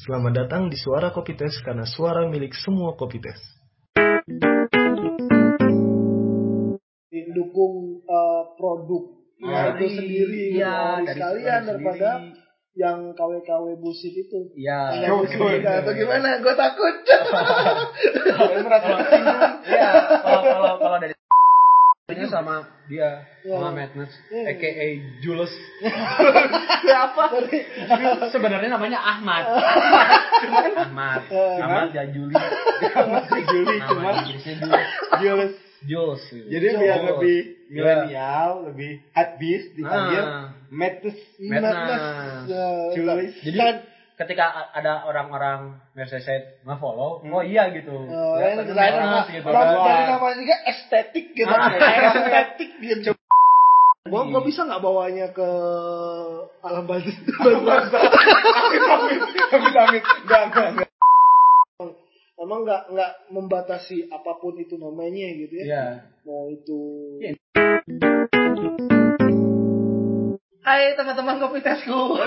Selamat datang di Suara Kopites karena suara milik semua Kopites. dukung eh, produk Nah, itu sendiri ori dari sekalian daripada sendiri. yang KW-KW bullshit itu. Iya. Yang bullshit atau gimana? Gue takut. Iya, kalau kalau kalau dari ini sama dia Iya. sama Madness Iya. aka Jules Siapa? sebenarnya namanya Ahmad Ahmad Eh, Ahmad Jajuli Ahmad Jajuli, nama cuman Inggrisnya Jules Jules. Jules. Jadi biar Jules. lebih Iya. milenial, lebih habis dipanggil Ah. Madness. Madness. Eh, Jules. jadi kan, ketika ada orang-orang Mercedes nge-follow oh iya gitu Oh, Ya, mah. gitu Nama- kan. Dari namanya juga estetik gitu. Ah. estetik gitu. Gua gua bisa nggak bawanya ke alam batu. Amit amit. Enggak, enggak, enggak. Emang nggak nggak membatasi apa pun itu namanya gitu ya. Iya. Mau itu. Hai teman-teman Kopitesku.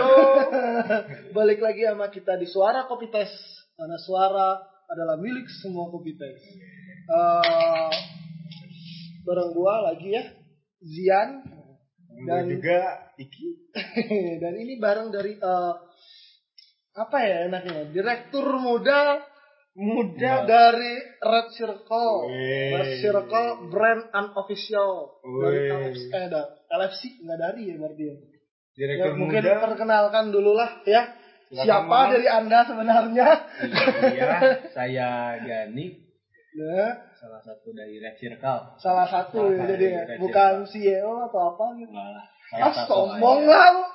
Balik lagi sama kita di Suara Kopites. Karena suara adalah milik semua Kopites. Eh bareng gua lagi ya. Zian Dan dan juga Iki. dan ini bareng dari eh, apa ya enaknya? Direktur muda Muda. dari Red Circle. Wih. Red Circle brand unofficial dari Wih. LFC, eh, da- LFC nggak dari ya berarti ya. Ya, Direktur mungkin muda. perkenalkan dulu lah ya. Silakan, Siapa Mas. dari Anda sebenarnya? iya saya Gani Ya, salah satu dari Red Circle salah satu Salah ya jadi ya. dari bukan CEO atau apa gitu. Ah, sombong lah.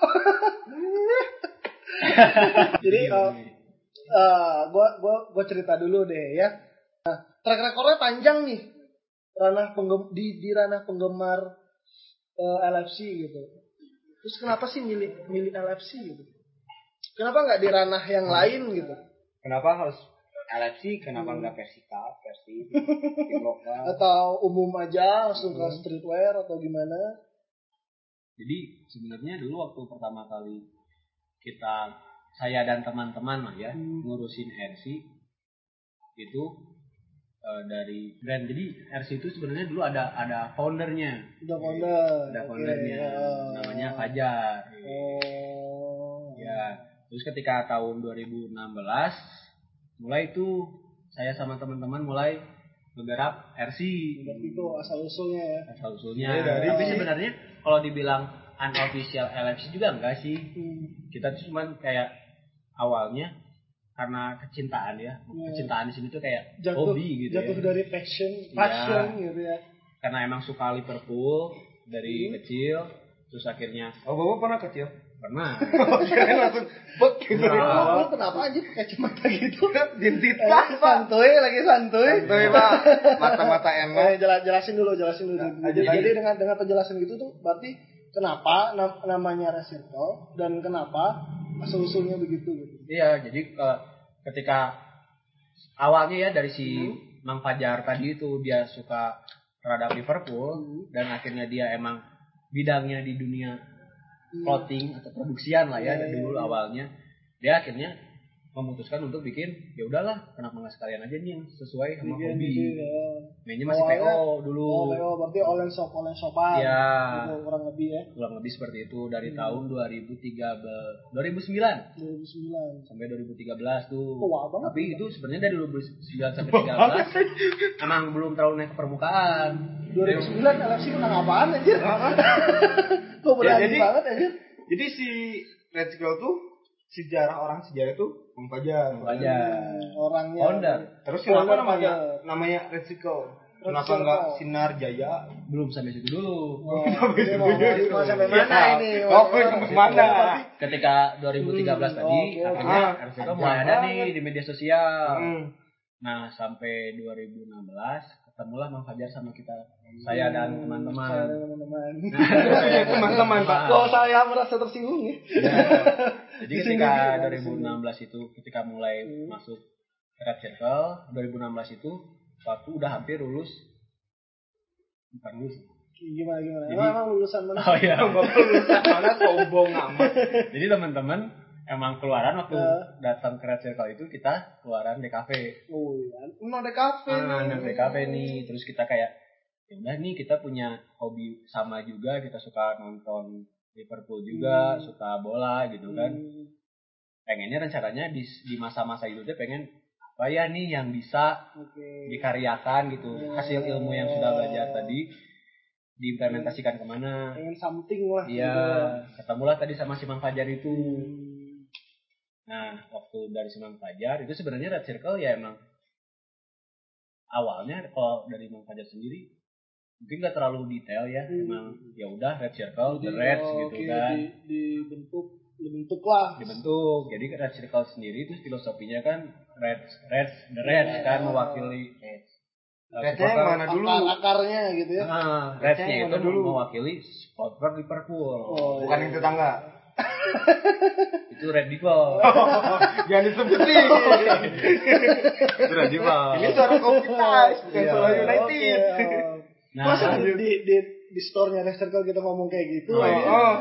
jadi Iya, eh, eh, gua gua gua cerita dulu deh ya. Nah, track recordnya panjang nih. Ranah penggem di di ranah penggemar eh, LFC gitu. Terus kenapa sih milih milih LFC gitu? Kenapa nggak di ranah yang lain gitu? Kenapa harus LFC? Kenapa enggak versi cup, versi tim lokal? Atau umum aja langsung ke streetwear atau gimana? jadi sebenarnya dulu waktu pertama kali kita saya dan teman-teman lah ya Hmm. ngurusin RC itu eh, dari brand jadi RC itu sebenarnya dulu ada ada foundernya Udah founder. ada foundernya ya. namanya Fajar Oh. ya terus ketika tahun 2016 mulai itu saya sama teman-teman mulai bergerak RC Berarti itu asal usulnya ya. asal usulnya Iya, dari tapi sebenarnya kalau dibilang unofficial LFC juga enggak sih Hmm. kita tuh cuman kayak awalnya karena kecintaan ya Iya. kecintaan di sini tuh kayak Jatuh, hobi gitu jatuh ya dari passion, Iya. passion gitu ya. karena emang suka Liverpool dari Hmm. kecil terus akhirnya Oh, Bapak pernah kecil? pernah Kirain langsung bek gitu. Nah. Kenapa aja pakai kacamata gitu? Dintit Eh, Pak. santuy lagi santuy. Santuy, Pak. Mata-mata enak. Eh, jela- jelasin dulu, jelasin dulu. Nah, jadi, jadi- jadi dengan dengan penjelasan gitu tuh berarti kenapa nam- namanya Reserto dan kenapa asal usulnya begitu gitu. iya jadi eh, ketika awalnya ya dari si Hmm. Mang Fajar tadi itu dia suka terhadap Liverpool Hmm. dan akhirnya dia emang bidangnya di dunia Hmm. clothing atau produksian lah ya dari iya, dulu iya. awalnya dia akhirnya memutuskan untuk bikin ya udahlah kenapa nggak sekalian aja nih yang sesuai sama Bikin hobi gitu, ya. mainnya masih Awalnya- PO dulu Oh, PO berarti online shop, online shopan. Gitu, kurang lebih ya. kurang lebih seperti itu dari Hmm. tahun 2013 2009 2009. sampai 2013 tuh Tua banget. tapi itu sebenarnya dari 2009 sampai 13 emang belum terlalu naik ke permukaan 2009 LFC menang apaan anjir? Kok berani Ya, jadi- banget anjir? Jadi si Red Skull tuh sejarah orang sejarah tuh Bang Fajar. Hmm, Orangnya. Founder. Terus Founder kenapa namanya namanya? Red Kenapa enggak Sinar Jaya? belum sampai situ dulu Oh, mau, mau, mau sampai mana Ya, ini? mau Mau sampai mana? Ketika 2013 Hmm, tadi oke. akhirnya Ah, RCK panjang mulai ada nih di media sosial Hmm. nah sampai 2016 ketemulah Mang Fajar sama kita saya dan Saya teman-teman dan teman-teman. Saya teman-teman, Pak. Kok saya merasa tersinggung ya? Jadi ketika di sini. 2016 itu ketika mulai Hmm. masuk Red Circle 2016 itu waktu udah hampir lulus bukan lulus Gimana gimana? Jadi- emang, emang lulusan mana? Oh iya. Lulusan mana sombong amat. Jadi teman-teman emang keluaran waktu Ya. datang ke Red Circle itu kita keluaran di kafe. Oh iya. Emang Ah, nih. nah, di kafe nih. Terus kita kayak ya udah nih kita punya hobi sama juga, kita suka nonton Liverpool juga, Hmm. suka bola gitu kan. Hmm. Pengennya rencananya di di masa-masa itu tuh pengen apa ya nih yang bisa Oke. dikaryakan gitu. Ya. Hasil ilmu yang sudah belajar tadi diimplementasikan ke mana. Pengen something lah. Iya, gitu ketemulah tadi sama si Mang Fajar itu. Hmm. Nah, waktu dari si Mang Fajar itu sebenarnya Red Circle ya emang awalnya kalau dari Mang Fajar sendiri mungkin gak terlalu detail ya, Hmm. emang ya udah Red Circle, The Jadi, Reds oh, gitu oke, kan. Di, dibentuk, dibentuk lah. dibentuk. Jadi Red Circle sendiri itu filosofinya kan Reds, Reds, The Reds kan mewakili uh, Rednya supporter- yang mana dulu? Akar akarnya gitu ya. Ah, Rednya itu dulu? mewakili supporter Liverpool. Oh, Bukan yang tetangga. Itu Red Devil. Jangan disebutin. itu Red Devil. Ini suara Kopitas, bukan Iya. Solo Oke, United. oh. Nah, Masa di, di, di, di store-nya Red Circle kita ngomong kayak gitu? Oh, ya? iya. Oh,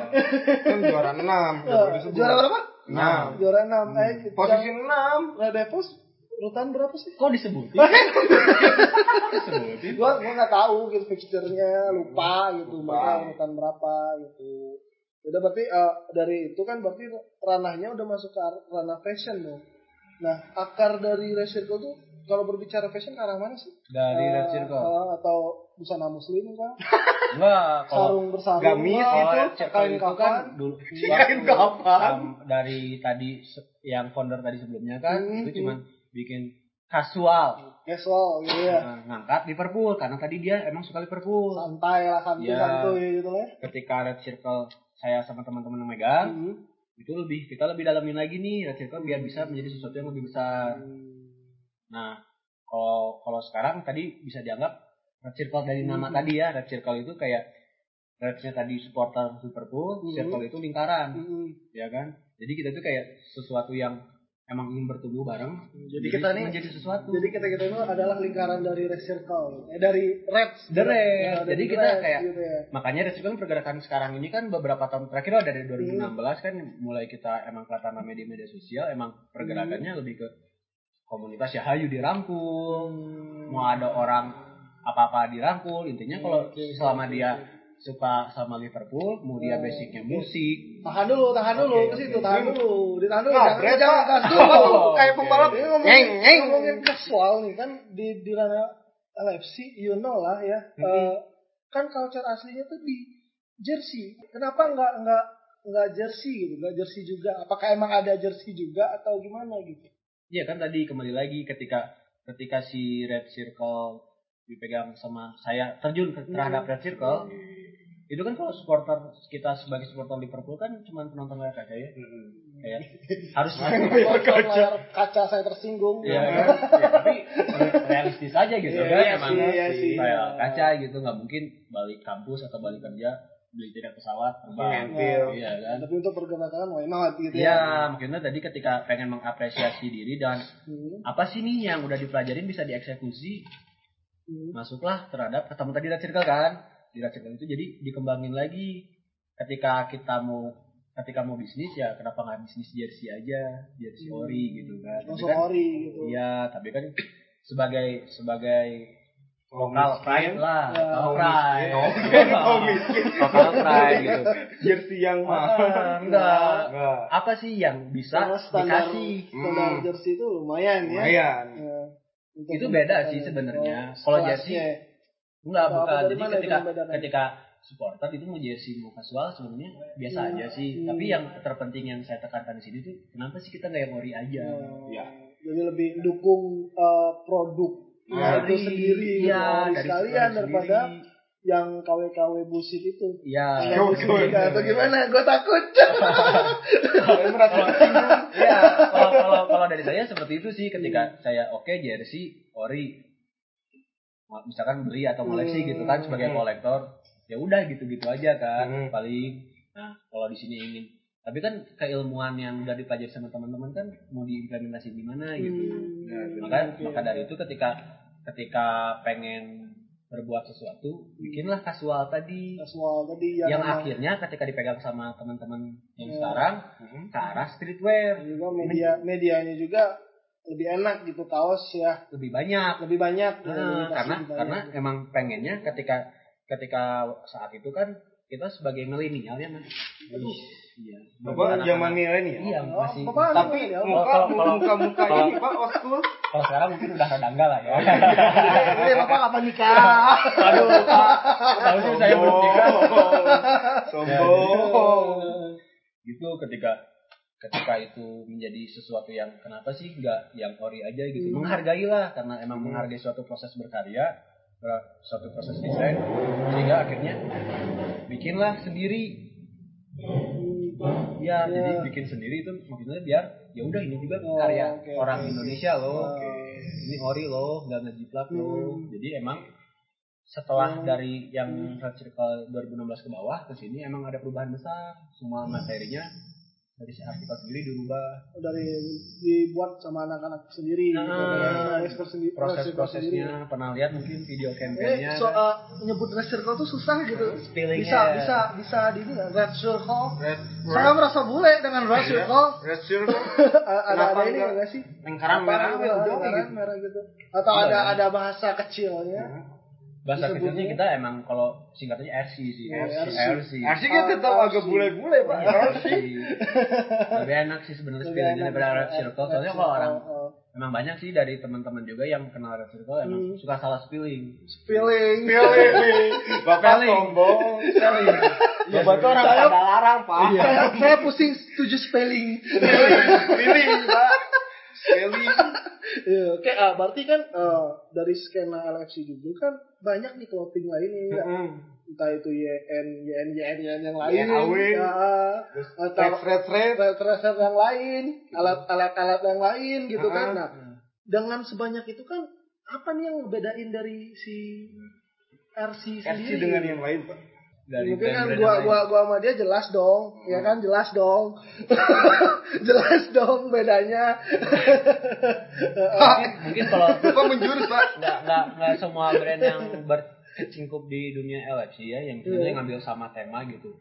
kan juara 6. Eh, juara berapa? Nah, Juara 6. Eh, Posisi yang 6. Red Devils urutan berapa sih? kok disebutin? disebutin? Gua gua nggak tahu gitu fixture-nya, lupa gitu, Lupa. mereka urutan berapa gitu. Udah berarti eh, dari itu kan berarti ranahnya udah masuk ke ranah fashion dong. Nah, akar dari Red Circle tuh kalau berbicara fashion ke arah mana sih? Dari Eh, Red Circle. eh, atau busana muslim kan? Enggak, Sarung bersarung gamis Circle kain itu kan dulu Kain kafan. sam- dari tadi yang founder tadi sebelumnya kan Hmm, itu cuman bikin kasual casual gitu ya. Nah, ngangkat Liverpool karena tadi dia emang suka Liverpool. Santai lah, santuy Ya. santuy gitu lah. ya. Ketika Red Circle saya sama teman-teman yang megang Hmm. itu lebih kita lebih dalamin lagi nih Red Circle biar bisa menjadi sesuatu yang lebih besar. Hmm. Nah, kalau kalau sekarang tadi bisa dianggap Red Circle dari nama tadi ya, Red Circle itu kayak Reds-nya tadi supporter Liverpool, Mhm. Circle itu lingkaran, Hmm. ya kan? Jadi kita tuh kayak sesuatu yang emang ingin bertumbuh bareng. Jadi kita nih- menjadi sesuatu. Jadi kita kita itu adalah lingkaran dari Red Circle, eh dari Reds. The Reds. Ya, dari Jadi kita Reds kayak- gitu ya. Makanya Red Circle pergerakan sekarang ini kan beberapa tahun terakhir oh, dari 2016 kan mulai kita emang kelihatan di media sosial, emang pergerakannya lebih ke komunitas ya hayu dirangkul, mau ada orang apa-apa dirangkul. Intinya kalau oke, selama dia oke. suka sama Liverpool, mau dia Oh, basicnya musik, Tahan dulu, tahan dulu Oke, ke situ, oke. tahan dulu, ditahan dulu. Nah, jangan jangan gas dulu. Oh, Kayak pembalap. Ini ngomongin, Nyeng, nyeng. ngomongin casual nih kan di di ranah LFC, you know lah ya. Eh, kan culture aslinya tuh di jersey. Kenapa nggak nggak nggak jersey gitu, nggak jersey juga? Apakah emang ada jersey juga atau gimana gitu? Iya kan tadi kembali lagi ketika ketika si Red Circle dipegang sama saya terjun ke terhadap Red Circle itu kan kalau supporter kita sebagai supporter Liverpool kan cuma penonton layar kaca ya kayak harus layar kaca saya tersinggung. ya, kan? Ya, tapi realistis aja gitu Iya, kan iya emang iya sih. layar kaca gitu nggak mungkin balik kampus atau balik kerja beli tiket pesawat terbang Iya. iya kan Tapi untuk pergerakan why not gitu Iya, ya. maksudnya tadi ketika pengen mengapresiasi diri dan Hmm. apa sih nih yang udah dipelajarin bisa dieksekusi Hmm. masuklah terhadap ketemu tadi Red Circle kan di Circle itu jadi dikembangin lagi ketika kita mau ketika mau bisnis ya kenapa nggak bisnis jersey aja jersey ori gitu kan Tapi Langsung kan ori gitu. iya tapi kan sebagai sebagai Kalau lokal pride lah ya, lokal pride lokal pride gitu Jersey yang mahal. Ah, enggak Enggak. apa sih yang bisa standar dikasih standar Hmm. jersey itu lumayan ya. Lumayan. Ya. Itu beda sih sebenarnya. oh, Kalau jersey, Enggak, bukan. Jadi ketika ketika supporter itu mau jersey mau casual sebenarnya biasa Hmm. aja sih. Hmm. Tapi yang terpenting yang saya tekankan di sini tuh kenapa sih kita nggak yang ori aja? Ya. Jadi lebih dukung eh, produk Nah, itu sendiri iya, ori dari sekalian dari daripada sendiri. Yang KW-KW busit itu. Iya. Atau gimana? Gue takut. Merasa tersinggung. Iya, kalau kalau kalau dari saya seperti itu sih Hmm. ketika saya oke jersey ori misalkan beli atau koleksi Hmm. gitu kan sebagai kolektor ya udah gitu-gitu aja kan Hmm. paling nah kalau di sini ingin tapi kan keilmuan yang udah dipelajari sama teman-teman kan mau diimplementasi di mana gitu Hmm. maka maka dari itu ketika ketika pengen berbuat sesuatu bikinlah kasual tadi. Casual tadi yang, yang akhirnya ketika dipegang sama teman-teman yang Ya. sekarang ke arah streetwear. Juga media medianya juga lebih enak gitu kaos ya. Lebih banyak. Lebih banyak. Ya, Nah, lebih karena lebih banyak. karena emang pengennya ketika ketika saat itu kan kita sebagai milenial ya mas. Aduh, iya. Bapak zaman milenial. iya Oh, masih. Bapak Tapi muka Kalau- muka muka ini Pak old school. kalau sekarang mungkin udah rada enggak lah ya. Ini bapak kapan nikah? aduh pak. Tahu sih saya belum nikah. Sombong. gitu ketika ketika itu menjadi sesuatu yang kenapa sih nggak yang ori aja gitu. Hmm. menghargailah karena emang menghargai suatu proses berkarya ber- suatu proses desain sehingga akhirnya bikinlah sendiri ya jadi bikin sendiri itu maksudnya biar ya udah ini juga Oh, karya oke, orang oke. Indonesia loh Oke. ini ori loh nggak ngejiplak loh Hmm. jadi emang setelah Hmm. dari yang Red Circle 2016 ke bawah ke sini emang ada perubahan besar semua materinya dari si artikel sendiri dirubah dari dibuat sama anak-anak sendiri gitu, Ah, sama expert sendiri proses-prosesnya pernah lihat mungkin video Eh, campaignnya so, uh, nyebut red circle tuh susah gitu. Spellingnya. Bisa, bisa, bisa di nggak? red circle. Red Saya merasa bule dengan red circle. Red circle. ada ada ini enggak? nggak sih? Lingkaran merah gitu, ada gitu. lingkaran merah gitu. Atau Iya. ada ada bahasa kecilnya. Bahasa kecilnya kita emang kalau singkatannya RC sih Iya, RC RC. RC RC kan tetap agak bule-bule Pak. Iya, RC. lebih enak sih sebenarnya enak. daripada Red Circle soalnya kalau orang oh. emang banyak sih dari teman-teman juga yang kenal Red Circle emang Hmm. suka salah spelling Spelling. Pilih. Bapak sombong. spelling Bapak tuh orang Saya- larang Pak. saya, saya pusing setuju spelling. Pilih Pak. Spelling. Iya, Oke, ah, berarti kan eh, dari skena LFC juga kan banyak nih clothing lainnya. ya. entah itu YN, YN, YN, YN yang lain, YNAW. ya, atau Red red red. tracer yang lain, alat-alat-alat yang lain gitu kan. Ah. Nah, dengan sebanyak itu kan apa nih yang ngebedain dari si RC RC sendiri? dengan yang lain Pak. Dari Mungkin kan gua gua gua sama dia jelas dong, ya kan jelas dong, jelas dong bedanya. mungkin mungkin kalau Bapak menjurus Pak. nggak nggak nggak semua brand yang berkecimpung di dunia LFC ya yang sebenarnya Iya. ngambil sama tema gitu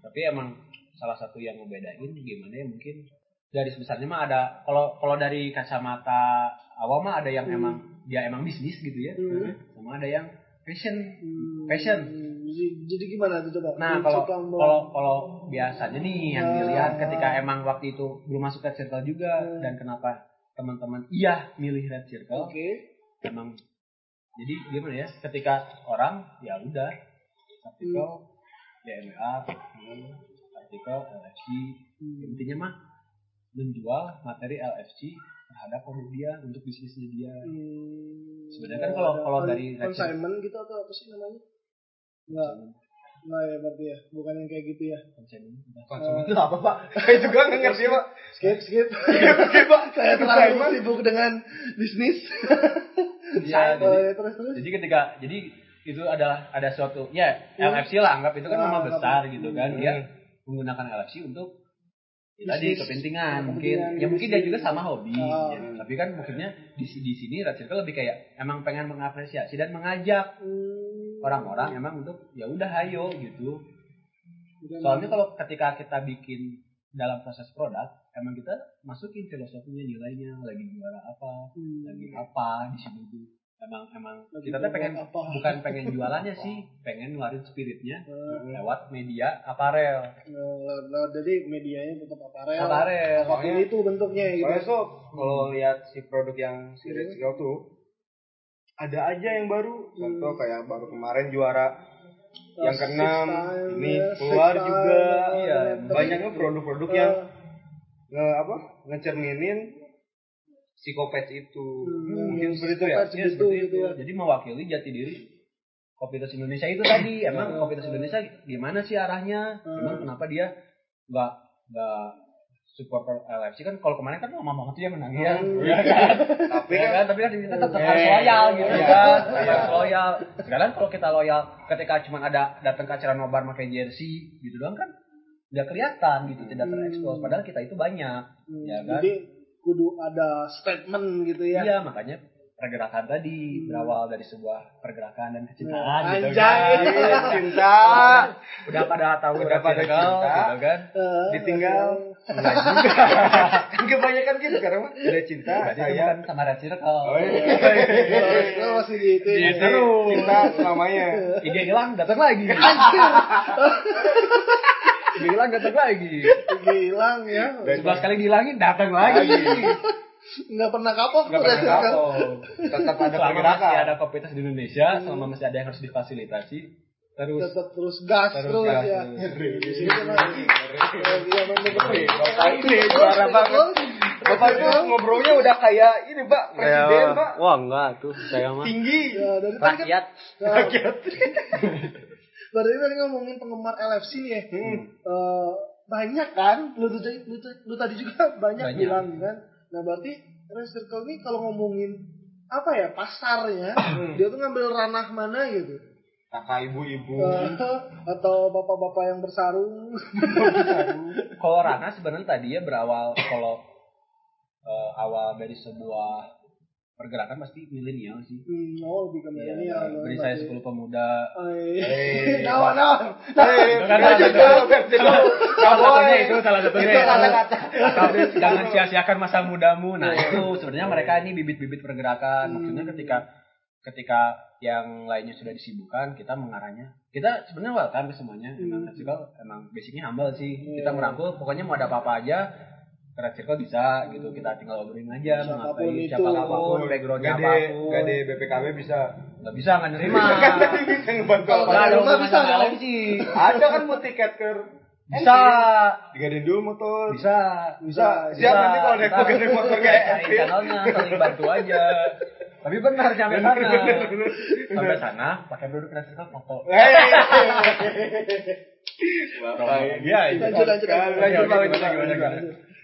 tapi emang salah satu yang ngebedain gimana ya mungkin dari sebesarnya mah ada kalau kalau dari kacamata awam mah ada yang Hmm. emang dia emang bisnis gitu ya Hmm. sama ada yang fashion Hmm, Fashion. Jadi, gimana tuh coba? nah kalau kalau kalau biasanya nih yang Ah. dilihat ketika emang waktu itu belum masuk red circle juga Hmm. dan kenapa teman-teman iya milih red circle Oke. emang jadi gimana ya ketika orang ya udah artikel DMA artikel LFC intinya mah menjual materi LFC terhadap produk dia untuk bisnisnya dia Hmm, Sebenarnya kan kalau- ada kalau dari consignment gitu atau apa sih namanya? Enggak, enggak ya berarti ya, bukan yang kayak gitu ya. konsumen Konsumen itu apa Pak? Saya juga nggak ngerti Pak. Skip, skip. Oke Pak. Saya terlalu sibuk dengan bisnis. Iya, jadi, ya, terus terus. jadi ketika jadi itu ada ada suatu ya LFC lah anggap itu kan Ah, nama besar gitu kan dia Hmm. menggunakan LFC untuk ya tadi Bisnis. kepentingan mungkin Kepentingan ya mungkin dia juga sama hobi Ah. ya. tapi kan maksudnya di di sini Circle lebih kayak emang pengen mengapresiasi dan mengajak Hmm, orang-orang emang untuk ya udah ayo gitu soalnya kalau ketika kita bikin dalam proses produk emang kita masukin filosofinya nilainya lagi juara apa Hmm. lagi apa di sini tuh emang emang kita tuh berbuat pengen apa. bukan pengen jualannya sih pengen ngeluarin spiritnya Eh, lewat media aparel nah, jadi medianya tetap aparel. aparel Apa pun itu bentuknya gitu. Soalnya sob, kalau lihat si produk yang si Red Circle tuh ada aja yang baru. Contoh kayak baru kemarin juara yang Six keenam ini ya, keluar juga. time, Iya, Banyaknya produk-produk eh, yang nge apa ngecerminin psikopat itu. Hmm, Mungkin seperti itu ya. Iya, seperti gitu itu. ya. jadi mewakili jati diri Kopitas Indonesia itu tadi emang Kopitas Indonesia gimana sih arahnya Hmm. emang kenapa dia nggak nggak supporter LFC kan kalau kemarin kan mama mama tuh yang menang ya Hmm. Iya kan? Tapi Ya kan tapi kan kita tetap Eh, harus loyal gitu kan harus loyal sekarang kalau kita loyal ketika cuma ada datang ke acara nobar pakai jersey gitu doang kan nggak kelihatan gitu tidak Hmm. terekspos padahal kita itu banyak Hmm, ya kan Jadi kudu ada statement gitu ya. iya makanya pergerakan tadi berawal dari sebuah pergerakan dan kecintaan gitu Anjay. kan. cinta Udah pada tahu Udah pada cinta. gitu kan. Eh, ditinggal enggak juga kan kebanyakan gitu sekarang udah cinta Berarti saya bukan sama Red Circle. oh iya Lo masih gitu ya. Iya, terus. cinta selamanya IG hilang datang lagi. IG hilang datang lagi. Hilang ya. Sebelas kali dihilangin datang lagi. Nggak pernah kapok nggak tuh pernah kapok tetap ada Selama pergerakan masih ada komunitas di Indonesia, selama masih ada yang harus difasilitasi, terus Tetap terus gas Terus terus, gas ya. juara banget. Bapak itu ngobrolnya udah kayak ini, Pak, presiden, Pak. Wah enggak tuh saya mah Tinggi. Ya, dari tadi kan rakyat. Rakyat. Dari tadi ngomongin penggemar LFC nih ya. Eh, banyak kan? Lu, lu, tuh- lu tadi juga banyak, Banyak. bilang kan. Nah berarti Red Circle ini kalau ngomongin apa ya pasarnya, dia tuh ngambil ranah mana gitu? Kakak ibu-ibu. Eh, atau bapak-bapak yang bersarung? kalau Rana sebenarnya tadi ya berawal kalau eh, awal dari sebuah pergerakan pasti milenial sih. Hmm, oh lebih ke milenial. dong, Beri saya. 10 pemuda. Eh, Nawan, nawan. Eh, kan. Nggak Salah satunya itu salah satunya. Itu kata-kata. Atau jangan sia-siakan masa mudamu. Nah itu sebenarnya mereka ini bibit-bibit pergerakan. Maksudnya ketika ketika yang lainnya sudah disibukkan, kita mengarahnya. Kita sebenarnya welcome ke semuanya. Emang Circle emang basicnya humble sih. Kita merangkul. Pokoknya mau ada apa-apa aja. Ke Red Circle bisa gitu. Kita tinggal obrolin aja. mau Siapa pun ngapain, itu. Siapa apa pun, backgroundnya Gade, apa pun. gade BPKB bisa. Nggak bisa nggak nerima. Kan tadi bisa ngebantu Kalau apa? Nggak ada rumah bisa. LFC. Ada kan mau tiket ke Bisa. Digadein dulu motor. Bisa. Bisa. Siap nanti kalau naik Ntar gade motor kayak cari channelnya saling bantu aja. Tapi benar sampai sana. Sampai sana pakai produk Red Circle foto. Bapak Iya, ini. Lanjut, lanjut, lanjut. Lanjut, Gimana, lanjut, gimana, lanjut. gimana?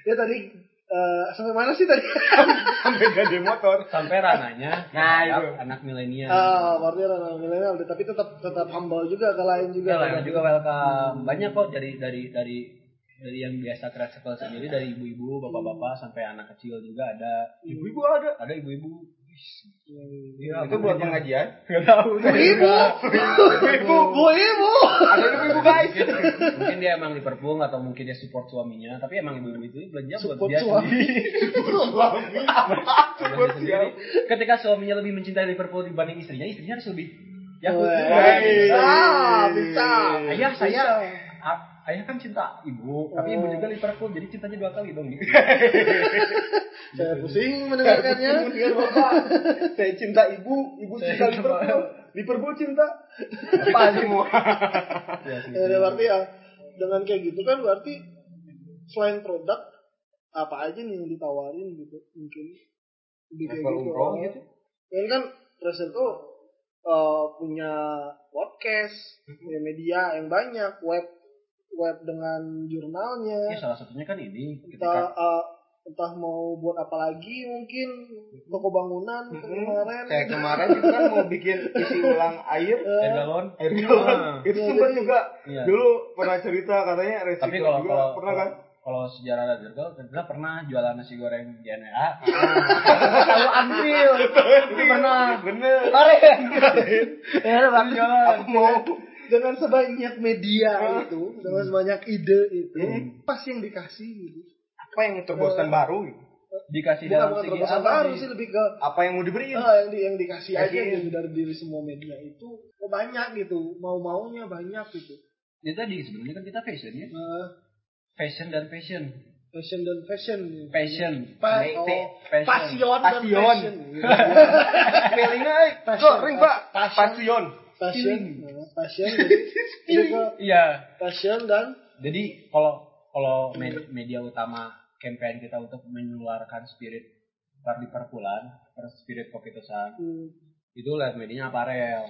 Ya tadi eh, sampai mana sih tadi? Sampai gade motor. Sampai rananya Nah, anak, itu. anak milenial. Ah, berarti ranah milenial, tapi tetap tetap humble juga ke lain juga. juga lah juga welcome. Banyak kok dari dari dari dari yang biasa keras sekolah sendiri dari ibu-ibu, bapak-bapak sampai anak kecil juga ada. Ibu-ibu ada. Ada ibu-ibu. Iya, itu buat pengajian. Gak tahu. Bu ibu, ibu, bu ibu. Ada ibu-ibu guys. mungkin dia emang Liverpool atau mungkin dia support suaminya tapi emang ibu-ibu itu belanja buat Support dia suami. sendiri. Support Belanja sendiri. siap. ketika suaminya lebih mencintai Liverpool dibanding istrinya istrinya harus lebih ya bisa, bisa. ayah saya Bisa. a- ayah kan cinta ibu tapi ibu juga Liverpool jadi cintanya dua kali dong Saya pusing mendengarkannya. Bapak. Saya cinta ibu, ibu Saya cinta Liverpool. Liverpool cinta. Apa semua? ya, sih. Ya, berarti ya dengan kayak gitu kan berarti selain produk apa aja nih yang ditawarin gitu mungkin lebih kayak gitu. umroh Oh. gitu. Ya kan Tracer tuh eh, punya podcast, punya media yang banyak, web web dengan jurnalnya. Ya, salah satunya kan ini entah ketika eh, entah mau buat apa lagi mungkin toko bangunan kayak kemarin Kayak kemarin itu kan mau bikin isi ulang air. air galon Air galon. Ah. Itu Iya, sempat juga. Iya. Dulu pernah cerita katanya resiko tapi kalau juga. kalau pernah kan? kalau sejarah Circle kita pernah jualan nasi goreng di NEA tahu Anfil itu pernah Bener. kemarin ya jualan Aku mau dengan sebanyak media itu, dengan sebanyak ide itu, pasti yang dikasih gitu. Apa yang terobosan baru? gitu? dikasih Bukan dalam bukan terobosan baru sih? lebih ke Apa yang mau diberiin? ah, yang di, yang dikasih aja Kasih. gitu dari diri semua media itu oh, banyak gitu, mau maunya banyak gitu. itu tadi sebenarnya kan kita fashion ya Nah, fashion dan fashion fashion dan fashion. passion Pa- oh, passion. Passion dan Passion. fashion. Eh. Passion. Kering pak. Passion. Passion. Passion, nah, passion, jadi, iya. passion dan jadi kalau kalau me- media utama campaign kita untuk menyuarakan spirit per Liverpoolan per spirit kopi Tosan hmm, itu lihat medianya aparel.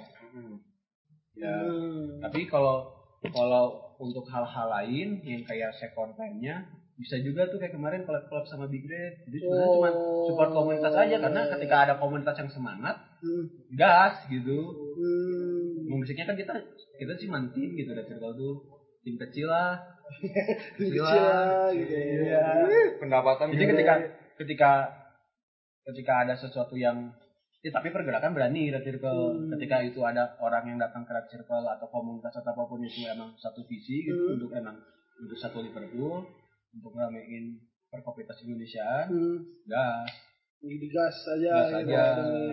Ya. Hmm, tapi kalau kalau untuk hal-hal lain yang kayak second time-nya bisa juga tuh kayak kemarin collab-collab sama Big Red. Jadi sebenarnya cuma support komunitas aja karena ketika ada komunitas yang semangat hmm, gas gitu. Hmm. Musiknya kan kita kita sih tim gitu dari circle tuh tim kecil lah Kecil lah, gitu. Iya. Pendapatan jadi gede. ketika ketika ketika ada sesuatu yang Ya, tapi pergerakan berani Red Circle Hmm. ketika itu ada orang yang datang ke Red Circle atau komunitas atau apa pun itu emang satu visi gitu Hmm. untuk emang untuk satu Liverpool untuk ramein perkopitas Indonesia Hmm. gas digas aja gas aja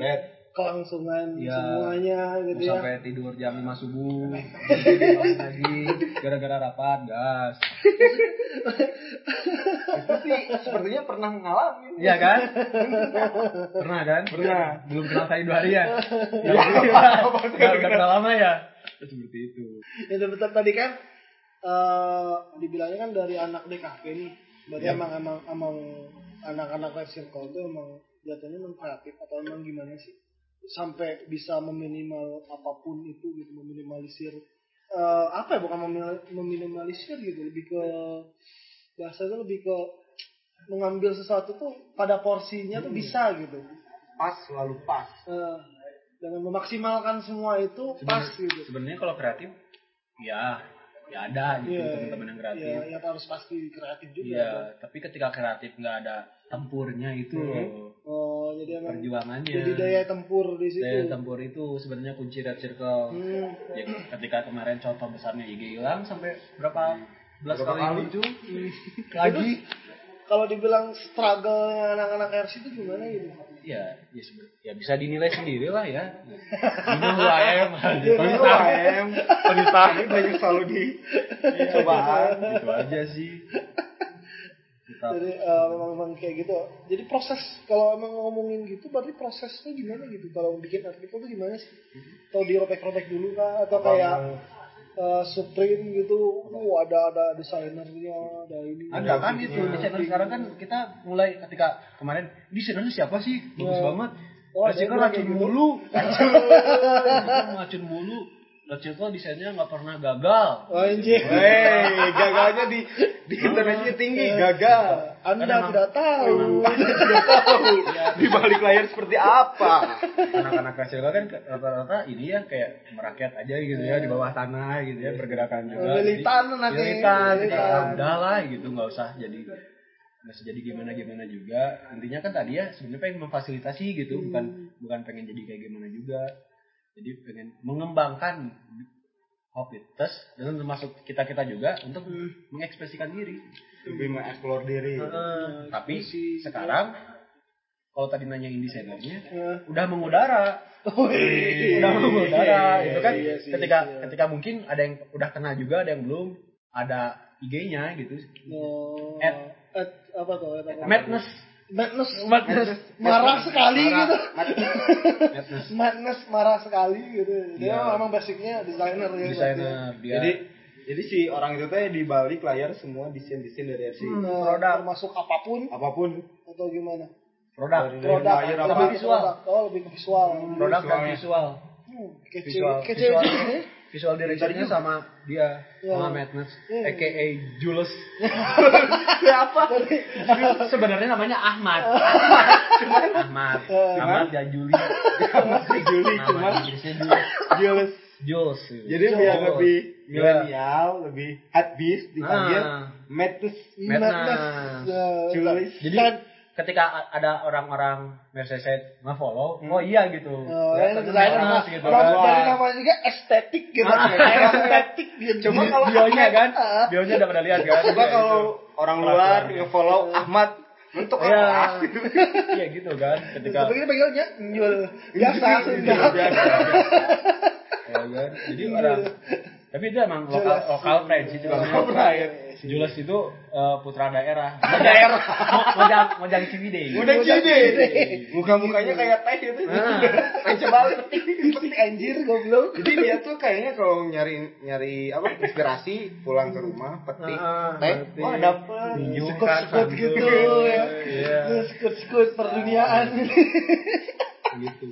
Red. Kelangsungan Iya. semuanya gitu ya. sampai tidur jam 5 subuh. Lagi gara-gara rapat gas. Itu sih sepertinya pernah ngalamin. iya kan? Pernah kan? Pernah. belum kenal saya dua hari ya? Udah, udah kenal lama ya? Seperti itu. Ya betul tadi kan eh dibilangnya kan dari anak DKP nih. Berarti Iya. emang emang emang anak-anak Red Circle itu emang jatuhnya emang kreatif atau emang gimana sih sampai bisa meminimal apa pun itu gitu meminimalisir eh apa ya bukan meminimalisir gitu lebih ke bahasanya lebih ke mengambil sesuatu tuh pada porsinya tuh bisa gitu. Pas selalu pas. Eh, dengan memaksimalkan semua itu pas gitu. sebenarnya kalau kreatif ya ya ada gitu Iya, teman-teman yang kreatif. ya, ya harus pasti kreatif juga Iya, tapi ketika kreatif nggak ada tempurnya itu Hmm. oh jadi emang perjuangannya. jadi daya tempur di situ Daya tempur itu sebenarnya kunci red circle. Hmm. Ya, ketika kemarin contoh besarnya IG hilang sampai berapa belas Berapa kali kali? muncul lagi kalau dibilang struggle-nya anak-anak RC itu gimana gitu ya ya, ya bisa dinilai sendiri lah ya. Ini UAM, Ini UAM, penista ini banyak selalu di cobaan. gitu aja sih. Jadi eh, memang, memang kayak gitu. Jadi proses kalau emang ngomongin gitu berarti prosesnya gimana gitu? Kalau bikin artikel tuh gimana sih? Atau dirobek-robek dulu kah? Atau kayak eh, Supreme gitu? Uh, ada ada desainernya ada ini. Ada kan itu desainer. sekarang kan kita mulai ketika kemarin desainernya siapa sih? Bagus Ya. banget. Oh, Racun ada racun gitu. mulu racun racun mulu Racun desainnya nggak pernah gagal. Oh, anjir Hei, gagalnya di di internetnya tinggi, gagal. anda emang- tidak tahu. Tidak tahu. Di balik layar seperti apa. anak-anak kecil kan rata-rata ini ya kayak merakyat aja gitu ya di bawah tanah gitu ya pergerakan juga. Lilitan Lilitan. ya udah lah gitu nggak usah jadi nggak usah jadi gimana gimana juga. Intinya kan tadi ya sebenarnya pengen memfasilitasi gitu bukan bukan pengen jadi kayak gimana juga jadi pengen mengembangkan hobitas dan termasuk kita kita juga untuk mengekspresikan diri Lebih mengeksplor diri. Heeh. tapi ekspresi. sekarang kalau tadi nanyain desainernya Ya. udah mengudara Wih. udah mengudara itu kan Iya sih, ketika iya. ketika mungkin ada yang udah kena juga ada yang belum ada IG-nya gitu Oh, At- at, apa tuh? At, madness Madness. madness Marah sekali Marah. gitu. madness Madness marah sekali gitu. Dia Iya. memang basicnya desainer ya. desainer dia Jadi jadi si orang itu teh di balik layar semua desain-desain dari RC. Hmm. produk. termasuk apa pun Apa pun atau gimana? produk Dari- Produk, layar apa? apa? visual. Produk. Oh, lebih ke visual. produk dan visual Hmm, kece, visual kece visual juga. Visual directionnya sama dia Ya. sama madness Hmm. aka Jules siapa? sebenarnya namanya Ahmad Ahmad Eh. Ahmad ya Juli Si Juli nama cuma Jules Jules. Jadi biar lebih Iya. milenial, lebih hot dipanggil Ah. Madness Madness. Eh, Jules. Jadi ketika a- ada orang-orang Mercedes nge-follow, oh iya gitu. Oh, Ya, Madness mah, gitu nama- kan. dari namanya juga estetik gitu. Ah. estetik dia. Coba Dia- kalau Bionya kan, Ah. bionya udah pada lihat kan. Coba Iya, kalau gitu. orang luar nge-follow Ahmad untuk Iya, apa? iya gitu kan. Ketika Tapi kita panggilnya nyul. Biasa, ya kan. Jadi orang tapi itu emang lokal Jelas. lokal pride sih juga. Lokal pride. Jules itu eh, putra daerah. daerah. Mojang Mojang Ciwidey. Udah gini. Muka-mukanya kayak teh gitu. Ah. Teh coba petik. Petik anjir goblok. Jadi dia tuh kayaknya kalau nyari nyari apa inspirasi pulang ke rumah petik Ah, teh, petik. wah dapet. Sekut-sekut gitu ya. Iya. Sekut-sekut perduniaan. gitu.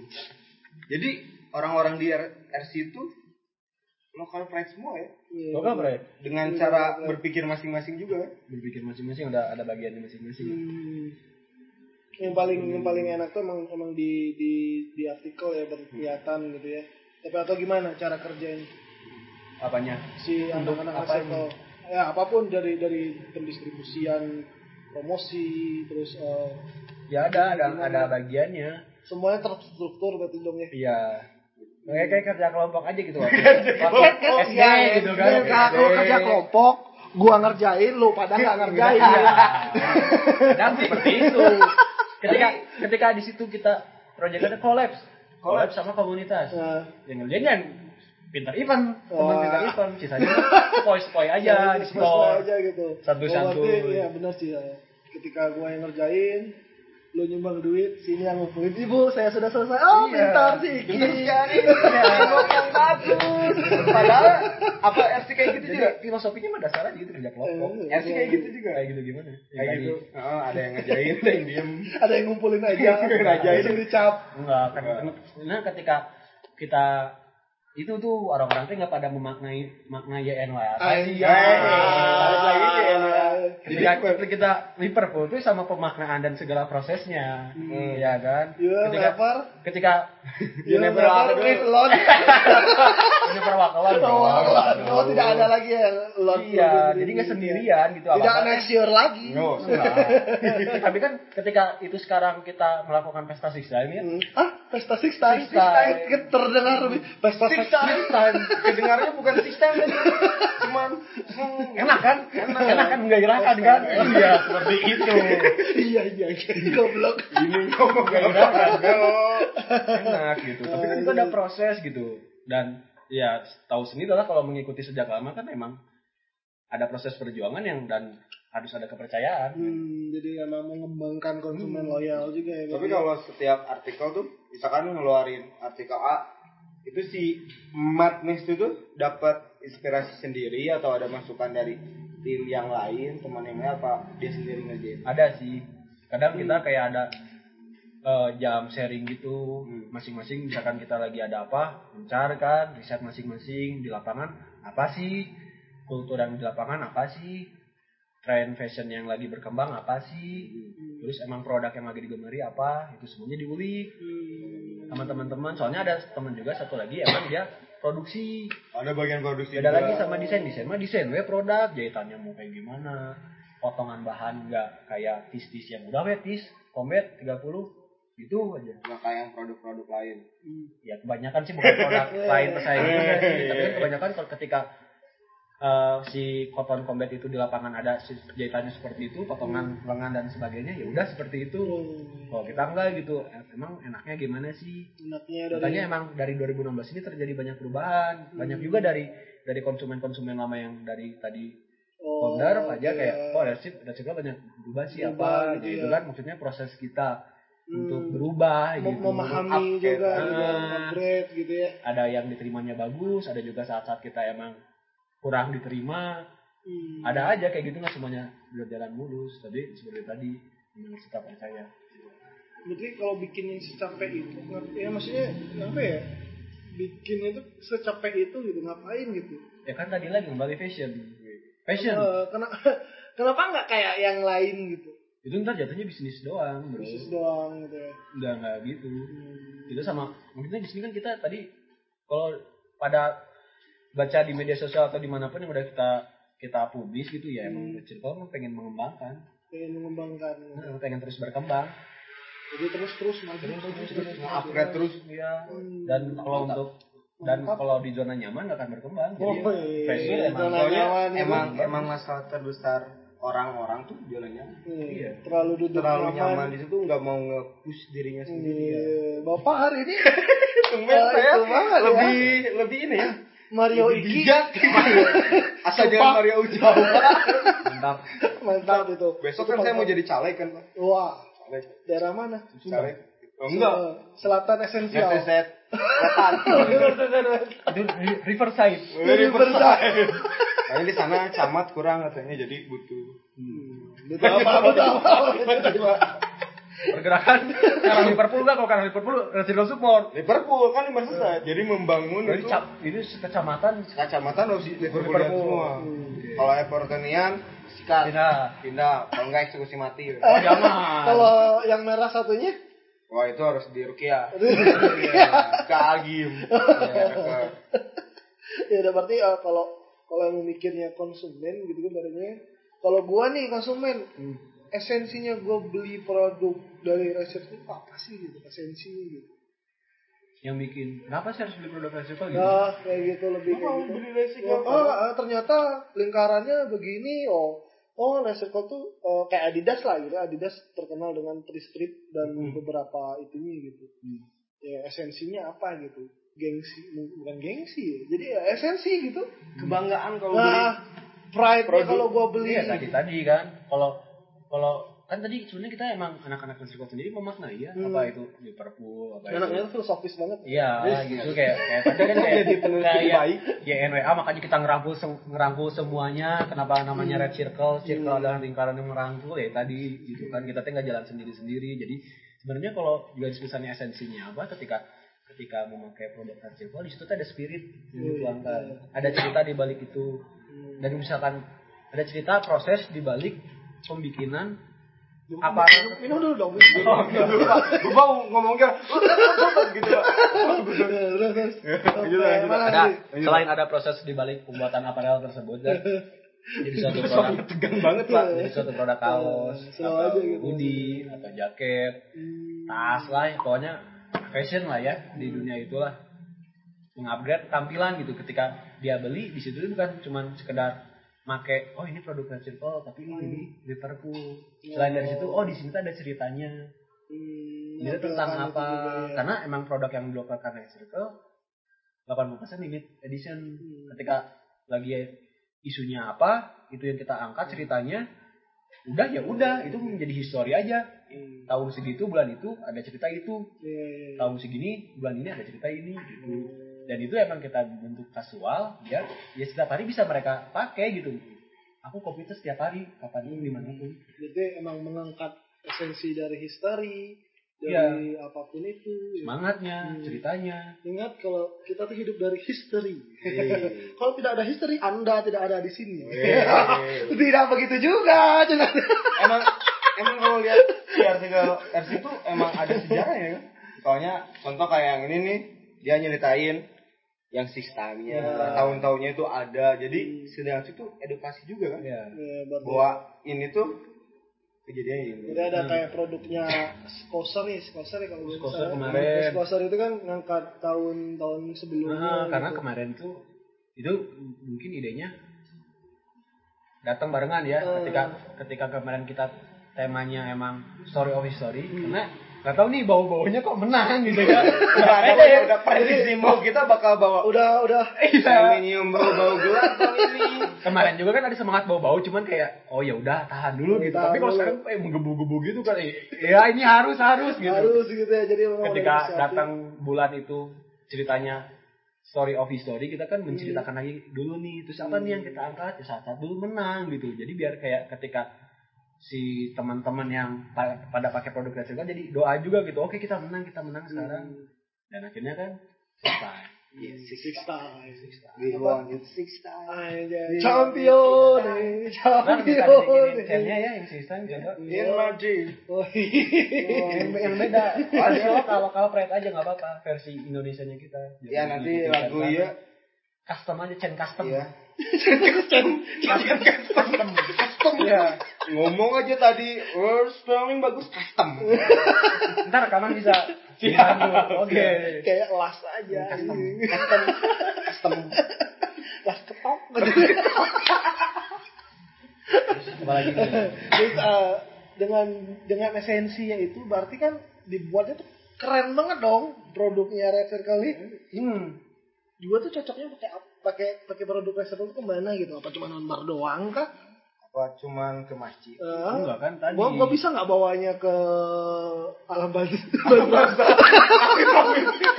Jadi orang-orang di RC itu lokal pride semua ya. Lokal pride. Dengan cara berpikir masing-masing juga. Berpikir masing-masing udah ada bagiannya masing-masing. Hmm. Yang paling yang paling enak tuh emang emang di di di artikel ya berkelihatan gitu ya. Tapi atau gimana cara kerjanya Apanya? si anak-anak apa circle? Ya apa pun dari dari pendistribusian promosi terus eh, Ya ada ada ada bagiannya. semuanya terstruktur berarti dong ya. Iya. Kayak kayak kerja kelompok aja gitu. Waktu Oh, SD iya, gitu iya, kan. Kalau kerja kelompok, gua ngerjain, lu pada nggak ngerjain. Iya. Kadang seperti itu. Ketika ketika di situ kita proyeknya kolaps, kolaps sama komunitas. Nah, Yang ngerjain yang pintar event, teman Wah. pintar event, sisanya spoi-spoi aja di store. aja gitu. Santuy-santuy. Oh, Iya benar sih ya. Ketika gua yang ngerjain, lu nyumbang duit, sini yang ngumpulin. Ibu, saya sudah selesai. Oh, Iya. pintar sih. Iki. Iya. yang bagus. Padahal apa RC kayak gitu Jadi juga? filosofinya mah dasarnya gitu kerja kelompok. Eh, RC kayak gitu juga. Kayak gitu gimana? Yang Kayak tadi- gitu. Heeh, ada yang ngejain, ada yang diem. Ada yang ngumpulin aja. Aja. Langsung dicap. Enggak, kan karena ketika kita itu tuh orang-orang tuh nggak pada memaknai makna YNWA. Anjay. Balik lagi ke ya. Ketika kita, kita Liverpool tuh sama pemaknaan dan segala prosesnya, ya kan? You ketika never, ketika you never walk alone. alone. never walk alone. Oh, tidak ada lagi yang alone. Iya, jadi nggak sendirian gitu. Tidak next year lagi. No, Enggak. Tapi kan ketika itu sekarang kita melakukan pesta six time ya, Hmm. Ah, pesta six time. Six time. Terdengar lebih pesta six time. Kedengarannya bukan sistem tadi. Cuman hmm, enak kan? Enak, enak kan menggairahkan kan? Iya, seperti itu. Iya, iya, iya. Goblok. ini ngomong Menggairahkan kan? apa? Enak gitu. Tapi kan itu ada proses gitu. Dan ya tahu sendiri lah kalau mengikuti sejak lama kan emang ada proses perjuangan yang dan harus ada kepercayaan. Hmm, jadi emang mengembangkan konsumen loyal juga ya. Tapi Bang. kalau setiap artikel tuh, misalkan ngeluarin artikel A, itu si Matt Nix itu tuh dapat inspirasi sendiri atau ada masukan dari tim yang lain, teman yang lain apa dia sendiri ngerjain? Ada sih. Kadang kita kayak ada eh, jam sharing gitu Hmm. masing-masing misalkan kita lagi ada apa mencar kan riset masing-masing di lapangan apa sih kultur yang di lapangan apa sih tren fashion yang lagi berkembang apa sih terus emang produk yang lagi digemari apa itu semuanya diulik sama teman-teman soalnya ada teman juga satu lagi emang dia produksi Ada bagian produksi. beda juga. lagi sama desain desain mah desain we produk jahitannya mau kayak gimana potongan bahan nggak kayak tis tis yang udah we tis combat 30 gitu aja nggak kayak yang produk-produk lain. ya kebanyakan sih bukan produk lain pesaing juga sih tapi kan kebanyakan kalau ketika eh, si cotton combat itu di lapangan ada jahitannya seperti itu potongan lengan dan sebagainya ya udah seperti itu kalau kita enggak gitu eh, emang enaknya gimana sih Enaknya dari Makanya emang dari 2016 ini terjadi banyak perubahan. Banyak juga dari dari konsumen-konsumen lama yang dari tadi Oh, founder aja iya. kayak oh resip resipnya banyak berubah sih apa gitu gitu ya. kan maksudnya proses kita Hmm. untuk berubah Mem- gitu. memahami Upgrade. juga Ah. juga upgrade gitu ya. Ada yang diterimanya bagus, ada juga saat-saat kita emang kurang diterima. Hmm. Ada aja kayak gitu nggak semuanya berjalan mulus. Tapi seperti tadi harus kita percaya. Berarti kalau bikin yang secapek itu, ya maksudnya apa ya? Bikin itu secapek itu gitu, ngapain gitu? Ya kan tadi lagi kembali fashion. Fashion Eh, kena- kenapa nggak kayak yang lain gitu? itu ntar jatuhnya bisnis doang, bro. Bisnis doang gitu ya. Enggak enggak gitu. Hmm. itu sama mungkin di sini kan kita tadi kalau pada baca di media sosial atau di mana pun yang udah kita kita publis gitu ya emang Hmm. Circle emang pengen mengembangkan Pengen mengembangkan. Emang pengen terus berkembang Jadi terus terus maju terus terus terus Nge-upgrade terus. ya Hmm. dan kalau untuk dan Mantap. kalau di zona nyaman nggak akan berkembang jadi Oh, iya. fashion emang Zona nyaman emang emang masalah terbesar orang-orang tuh jalannya Iya. Terlalu duduk terlalu nyaman. nyaman di situ nggak mau nge-push dirinya sendiri ya. Iya. Bapak hari ini Tumben saya ya. lebih lebih ini ya. Mario Iki bijak. Asal jangan Mario Ujau. mantap mantap itu. Besok Itu kan saya mau jadi caleg kan, Pak. Wah, Caleg. daerah mana? Caleg. Oh, enggak. Se- Selatan esensial. Ngeteset. Selatan. Riverside Riverside. Kayaknya di sana camat kurang katanya jadi butuh. Betul apa? Betul apa? Pergerakan karena Liverpool nggak kalau karena Liverpool Circle support Liverpool kan di Merseyside. Jadi membangun jadi itu cap ini kecamatan kacamata harus Liverpool Liverpool. semua. Kalau Evertonian sikat Pindah. pindah. Kalau enggak eksekusi mati. oh jangan Kalau yang merah satunya? Wah itu harus di Rukia. Iya. Ke Agim. Ya, ke- ya udah berarti eh, kalau kalau yang mikirnya konsumen gitu kan barunya kalau gua nih konsumen esensinya gue beli produk dari research itu apa sih gitu esensinya gitu. Yang bikin kenapa sih harus beli produk resiko gitu nah kayak gitu lebih kayak Oh, gitu. beli resiko. oh, ah, ternyata lingkarannya begini oh oh Reserco tuh oh, kayak Adidas lah gitu. Adidas terkenal dengan tri-strip dan beberapa itunya gitu. Hmm. ya esensinya apa gitu? Gengsi bukan gengsi ya. Jadi ya esensi gitu. Kebanggaan kalau beli. nah pride Produk. kalau gue beli Iya tadi tadi kan. Kalau kalau kan tadi sebenarnya kita emang anak-anak Meksiko sendiri memaknai ya Hmm. apa itu Liverpool apa itu anaknya filosofis banget Iya gitu kayak kayak tadi kan kayak Jadi kayak baik. ya NWA makanya kita ngerangkul sem- ngerangkul semuanya kenapa namanya Hmm. red circle circle adalah lingkaran yang merangkul ya tadi gitu kan kita tuh nggak jalan sendiri sendiri jadi sebenarnya kalau garis besarnya esensinya apa ketika ketika memakai produk red circle di situ tuh ada spirit yang Hmm. dituangkan ada cerita di balik itu dan misalkan ada cerita proses di balik pembikinan apa minum dulu dong minum Oh, gitu, Pak. Gue mau ngomongnya. Gitu, lanjut, mana ada selain ada proses di balik pembuatan aparel tersebut dan jadi suatu produk Tegang banget, Pak. jadi suatu produk kaos atau gitu. hoodie atau jaket Hmm. tas lah pokoknya fashion lah ya di dunia itulah. Mengupgrade tampilan gitu ketika dia beli di situ bukan cuman sekedar make oh ini produk Circle tapi oh ini Liverpool. Selain dari situ oh di sini tuh ada ceritanya. Hmm, ini tuh tentang apa? itu juga ya. karena emang produk yang dikeluarkan Red Circle 80% limit edition. Hmm. ketika lagi isunya apa itu yang kita angkat ceritanya udah ya udah itu menjadi histori aja. Hmm. tahun segitu bulan itu ada cerita itu. Iya. tahun segini bulan ini ada cerita ini gitu dan itu emang kita bentuk kasual biar ya setiap hari bisa mereka pakai gitu aku kopi itu setiap hari kapan pun di mana pun Jadi emang mengangkat esensi dari history, dari apa pun itu. semangatnya Hmm. ceritanya Ingat kalau kita tuh hidup dari history. Iya. kalau tidak ada history, Anda tidak ada di sini. Iya. tidak begitu juga, emang emang kalau lihat di artikel RC itu emang ada sejarahnya kan soalnya contoh kayak yang ini nih dia nyeritain yang six time-nya Ya. tahun-tahunnya itu ada jadi sedang itu edukasi juga kan ya Ya, buat bahwa ini tuh kejadian ini Jadi ada kayak produknya Skoser nih, Skoser ya kalau Skoser kemarin. Skoser itu kan ngangkat tahun-tahun sebelumnya. Nah, karena gitu. kemarin tuh itu mungkin idenya datang barengan ya Hmm. ketika ketika kemarin kita temanya emang story of history karena nggak tahu nih bau baunya kok menang gitu kan udah ada Pede. udah prediksi mau kita bakal bawa udah udah. Aluminium bau-bau gelap tahun ini. Kemarin juga kan ada semangat bau bau cuman kayak oh ya udah tahan dulu gitu. Tahan tapi kalau sekarang eh menggebu-gebu gitu kan eh, ya ini harus harus gitu. Harus gitu ya. Jadi ketika datang bulan itu ceritanya story of history kita kan menceritakan lagi dulu nih terus apa nih yang kita angkat? Ya saat dulu menang gitu. Jadi biar kayak ketika si teman-teman yang pa- pada pakai produk Red Circle jadi doa juga gitu. Oke kita menang kita menang sekarang. Dan akhirnya kan selesai six time. we want it. Six time champion. Nih, Nah, bisa champion dibikinin nih. chainnya ya yang coba. In Madrid Oh, iya. yang, yang beda. Lokal lokal pride aja nggak apa-apa versi Indonesia nya kita ya nanti lagu kan. ya. Custom aja chain custom. Ya custom. Custom custom ya ngomong aja tadi oh spelling bagus custom ntar rekaman bisa Iya. oke Kayak las aja. Custom. Custom. Custom. Las ketok. apalagi Terus eh, dengan dengan esensinya itu berarti kan dibuatnya tuh keren banget dong produknya Red Circle ini. hmm. Juga tuh cocoknya pakai pakai pakai produk Red Circle tuh ke mana gitu? Apa cuma nonbar doang kah? Apa cuman ke masjid Eh, enggak kan tadi gua, gua bisa nggak bawanya ke alam batu?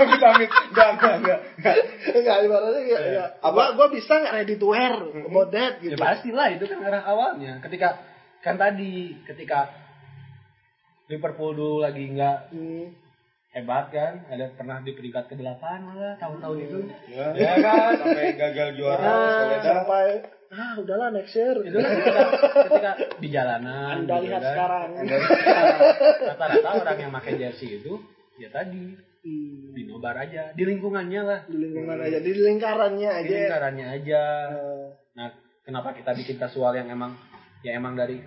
amit amit enggak enggak enggak Enggak, ibaratnya ya, ya. Gua, gua bisa nggak ready to wear about that ya gitu. pastilah itu kan arah awalnya ketika kan tadi ketika Liverpool dulu lagi nggak Hmm. Hebat kan ada pernah di peringkat ke delapan malah tahun-tahun itu ya, ya kan sampai gagal juara Ah, Soledad sampai ah udahlah next year. itu kan ketika, ketika di jalanan Anda gitu lihat kan. sekarang. Rata-rata orang yang pakai jersey itu ya tadi Hmm. di nobar aja di lingkungannya lah Di lingkungan aja, di lingkarannya di aja. lingkarannya aja Eh, nah kenapa kita bikin kasual yang emang ya emang dari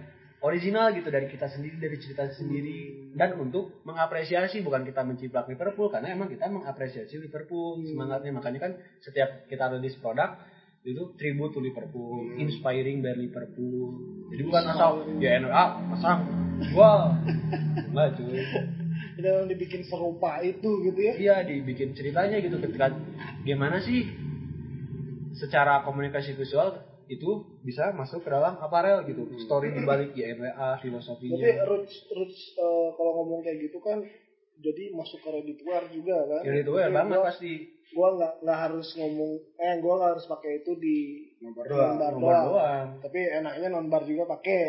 original gitu dari kita sendiri dari cerita sendiri. Dan untuk mengapresiasi bukan kita menciplak Liverpool karena emang kita mengapresiasi Liverpool. Semangatnya makanya kan setiap kita rilis produk itu tribute to Liverpool inspiring by Liverpool. Jadi bukan asal ya NWA pasang wah enggak cuy. Itu yang dibikin serupa itu gitu ya. iya dibikin ceritanya gitu ketika gimana sih secara komunikasi visual itu bisa masuk ke dalam aparel gitu story dibalik YMWA filosofinya Tapi roots roots eh, kalau ngomong kayak gitu kan jadi masuk ke ready to wear juga kan. Jadi itu ya Tapi banget gua- pasti Gua nggak nggak harus ngomong eh gua nggak harus pakai itu di Nomor doang. bar nomor doang. doang Tapi enaknya non bar juga pakai.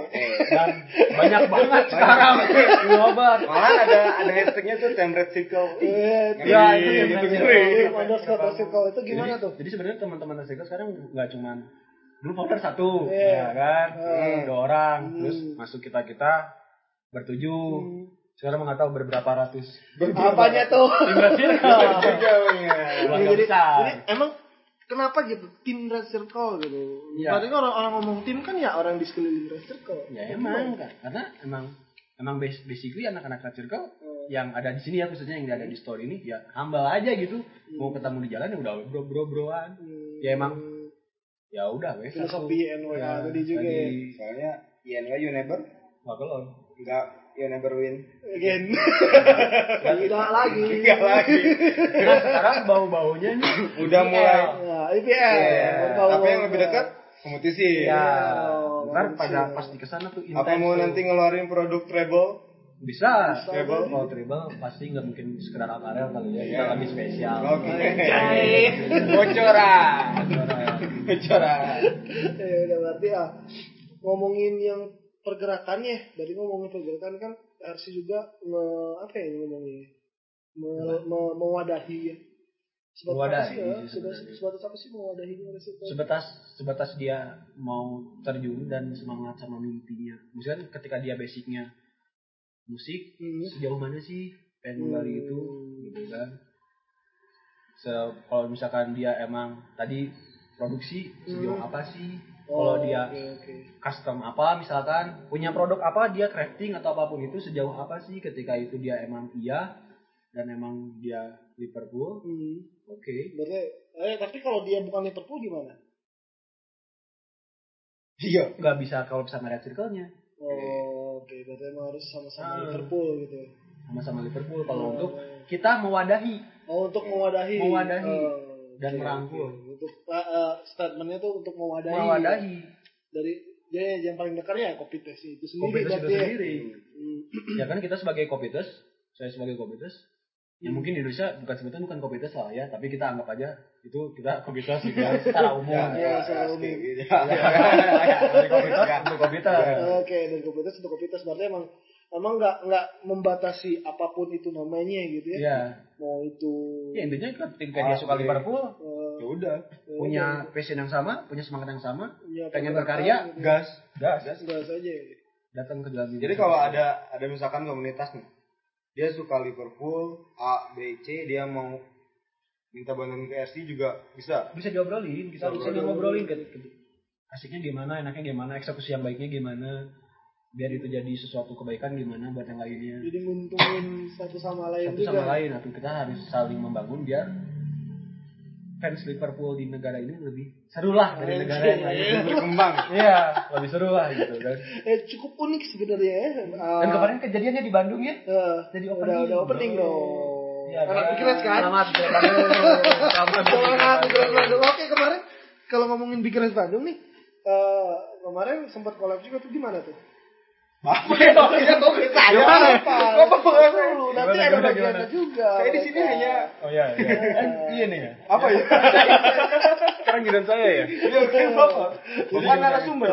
dan banyak banget sekarang ngobat Malah ada ada hashtagnya tuh template circle. Eh, Ngeri, Ya, itu gitu, template ngeri. Tim underscore circle itu gimana jadi, tuh? jadi sebenarnya teman-teman Asiko sekarang nggak cuman dulu founder satu Iya. ya kan Hmm. dua orang Hmm. terus masuk kita kita bertujuh sekarang nggak tahu berberapa ratus Apanya tuh? Tim Circle Circle-nya. Keluarga jadi, jadi emang kenapa gitu tim red circle gitu? Iya. Berarti kan orang orang ngomong tim kan ya orang di sekeliling red circle. ya emang kan karena emang emang bas- basically anak-anak Red Circle yang ada di sini ya khususnya yang ada di store ini ya humble aja gitu mau ketemu di jalan ya udah bro bro broan Hmm. ya emang ya udah wes Filosofi NWA tadi juga ya. Soalnya INW you never Wah, kalau enggak you never win. Again. Tidak lagi. Enggak lagi. nah sekarang bau-baunya nih Udah mulai Nah, IPL. Berbau- Tapi yang lebih dekat kompetisi. ya Oh, ntar pada pas di ke sana tuh Apa mau tuh. nanti ngeluarin produk treble? Bisa Treble? kalau treble pasti nggak mungkin sekedar aparel kali ya kita Iya. lebih spesial Oke. Bocoran. Bocoran. Ya udah berarti ah ngomongin yang pergerakannya, dari ngomongin pergerakan kan harus juga nge, apa ya ngomongnya? Me, me- mewadahi ya. Sebatas Mewadahi apa sih ya? sih Sebatas, apa sih mewadahi situ? sebatas sebatas dia mau terjun dan semangat sama mimpinya misalnya ketika dia basicnya musik Hmm. sejauh mana sih pengen menggali itu gitu kan Se- kalau misalkan dia emang tadi produksi sejauh apa sih kalau Oh, dia oke, oke. custom apa misalkan punya produk apa dia crafting atau apa pun itu sejauh apa sih ketika itu dia emang iya dan emang dia Liverpool Hmm. oke Berarti, eh tapi kalau dia bukan Liverpool gimana? Iya. nggak bisa kalau sama red circle-nya Oh, oke. Berarti emang harus sama-sama Ah. Liverpool gitu. sama-sama Liverpool kalau Oh. untuk kita mewadahi Oh, untuk mewadahi. Mewadahi. Oh, Dan oke, merangkul. oke. Untuk uh, uh, statementnya tuh untuk mewadahi. mewadahi Dari dia yang paling dekarnya ya kopi tes itu sendiri. kopitus itu ya. sendiri Hmm. ya kan kita sebagai kopitus saya sebagai kopitus ya mungkin di Indonesia bukan sebutan bukan kopitus lah ya tapi kita anggap aja itu kita kopitus gitu ya, secara umum Ya, secara umum. gitu. dari kopitus untuk kopitus Oke, dari kopi tes untuk kopi tes berarti emang emang nggak nggak membatasi apa pun itu namanya gitu ya. ya Mau itu ya intinya ketika dia suka. Liverpool eh, Ya udah. punya passion yang sama punya semangat yang sama punya pengen pergerakan berkarya gitu. gas gas gas saja. datang ke dalam Jadi kalau ada ada misalkan komunitas nih, dia suka Liverpool A B C, dia mau minta bantuan ke RC juga bisa. bisa diobrolin kita Bisa bisa ngobrolin kan asiknya gimana enaknya gimana eksekusi yang baiknya gimana biar itu jadi sesuatu kebaikan gimana buat yang lainnya Jadi nguntungin satu sama lain satu juga. sama lain atau kita harus saling membangun biar fans Liverpool di negara ini lebih seru lah dari negara yang lain Lebih berkembang. iya lebih seru lah gitu kan Eh, cukup unik sebenarnya ya. Ah, dan kemarin kejadiannya di Bandung ya eh, jadi udah opening. udah opening dong. Iya, Anak kan? pikiran kan? Selamat. Selamat Selamat Bandung. Oke kemarin kalau ngomongin Pikiran Bandung nih, eh kemarin sempat collab juga tuh gimana tuh? Apa ya? Kok ke saya? Apa? Apa pengaruh? dulu? Nanti ada bagiannya juga. Saya di sini hanya Oh iya, iya. Iya nih ya. apa ya? Sekarang giliran saya ya. Iya, oke, Bapak. Bukan narasumber,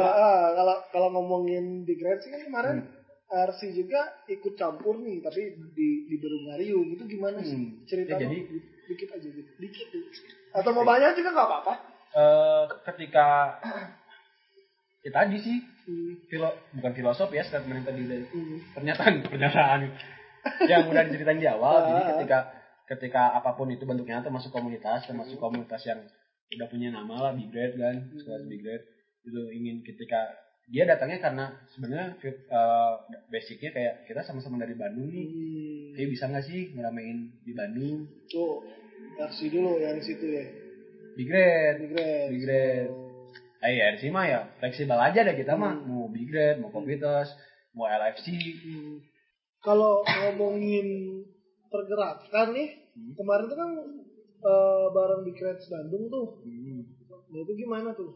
kalau kalau ngomongin Big Red sih kan kemarin RC juga ikut campur nih, tapi di di Berungarium itu gimana sih cerita Ya, jadi- dikit aja gitu, dikit dikit. Atau mau banyak juga nggak apa-apa. Eh, ketika ya tadi sih Hmm. filo bukan filosof ya statement yang tadi udah Hmm. pernyataan pernyataan yang udah diceritain di awal jadi Ah. ketika ketika apa pun itu bentuknya termasuk komunitas termasuk komunitas yang udah punya nama lah big grade kan sekelas big grade itu ingin ketika dia datangnya karena sebenarnya eh, basicnya kayak kita sama-sama dari Bandung nih Hmm. Jadi bisa nggak sih ngeramein di Bandung Tuh, RC dulu yang situ ya. Big Red Big Red. Big Red. Eh ya RC mah ya fleksibel aja deh kita mah Hmm. mau Big Red mau Kopitos mau LFC Hmm. Kalau ngomongin pergerakan nih, Hmm. kemarin tuh kan eh, bareng Big Red Bandung tuh. Hmm. Nah, itu gimana tuh?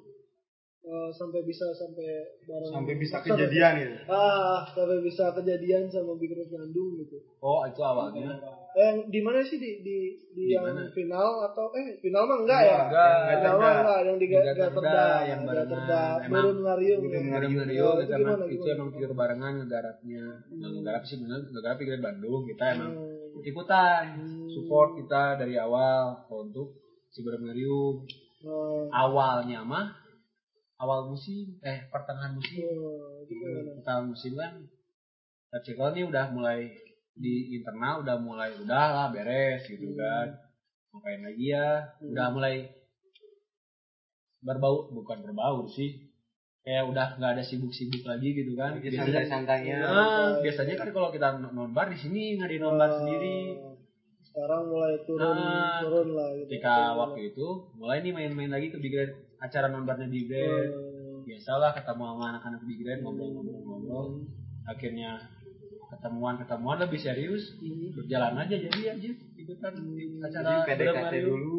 Eh, sampai bisa sampai bareng Sampai bisa sampai- kejadian gitu. Ah, sampai bisa kejadian sama Big Red Bandung gitu. Oh itu awalnya Eh, yang di mana sih di di di, Di yang mana? final atau eh final mah enggak ya? Enggak, Final mah enggak, yang di Gaterda, yang. Gaterda, Emang Nurun Ngariung. Nurun ya. Ngariung Ngariung itu emang itu emang pure barengan ngegarapnya Nah, ngegarap sih bener ngegarap Big Red Bandung kita emang Hmm. ikutan support kita dari awal untuk si Ngariung Oh, awalnya mah awal musim eh pertengahan musim. Oh, itu gimana? pertengahan musim kan Circle ini udah mulai di internal udah mulai udah lah beres gitu kan. Ngapain lagi ya? Udah mulai berbau bukan berbau sih kayak udah nggak ada sibuk-sibuk lagi gitu kan. Biasanya santai-santainya. nah, biasanya kan kalau kita nonbar di sini nggak di nonbar sendiri. Sekarang mulai turun Nah, turun lah gitu. ketika waktu itu mulai nih main-main lagi ke Big Red acara nonbarnya Big Red Hmm. biasalah ketemu sama anak-anak Big Red ngobrol-ngobrol-ngobrol. Akhirnya ketemuan ketemuan lebih serius. Berjalan aja jadi aja ikutan di acara Jadi PDKT dulu.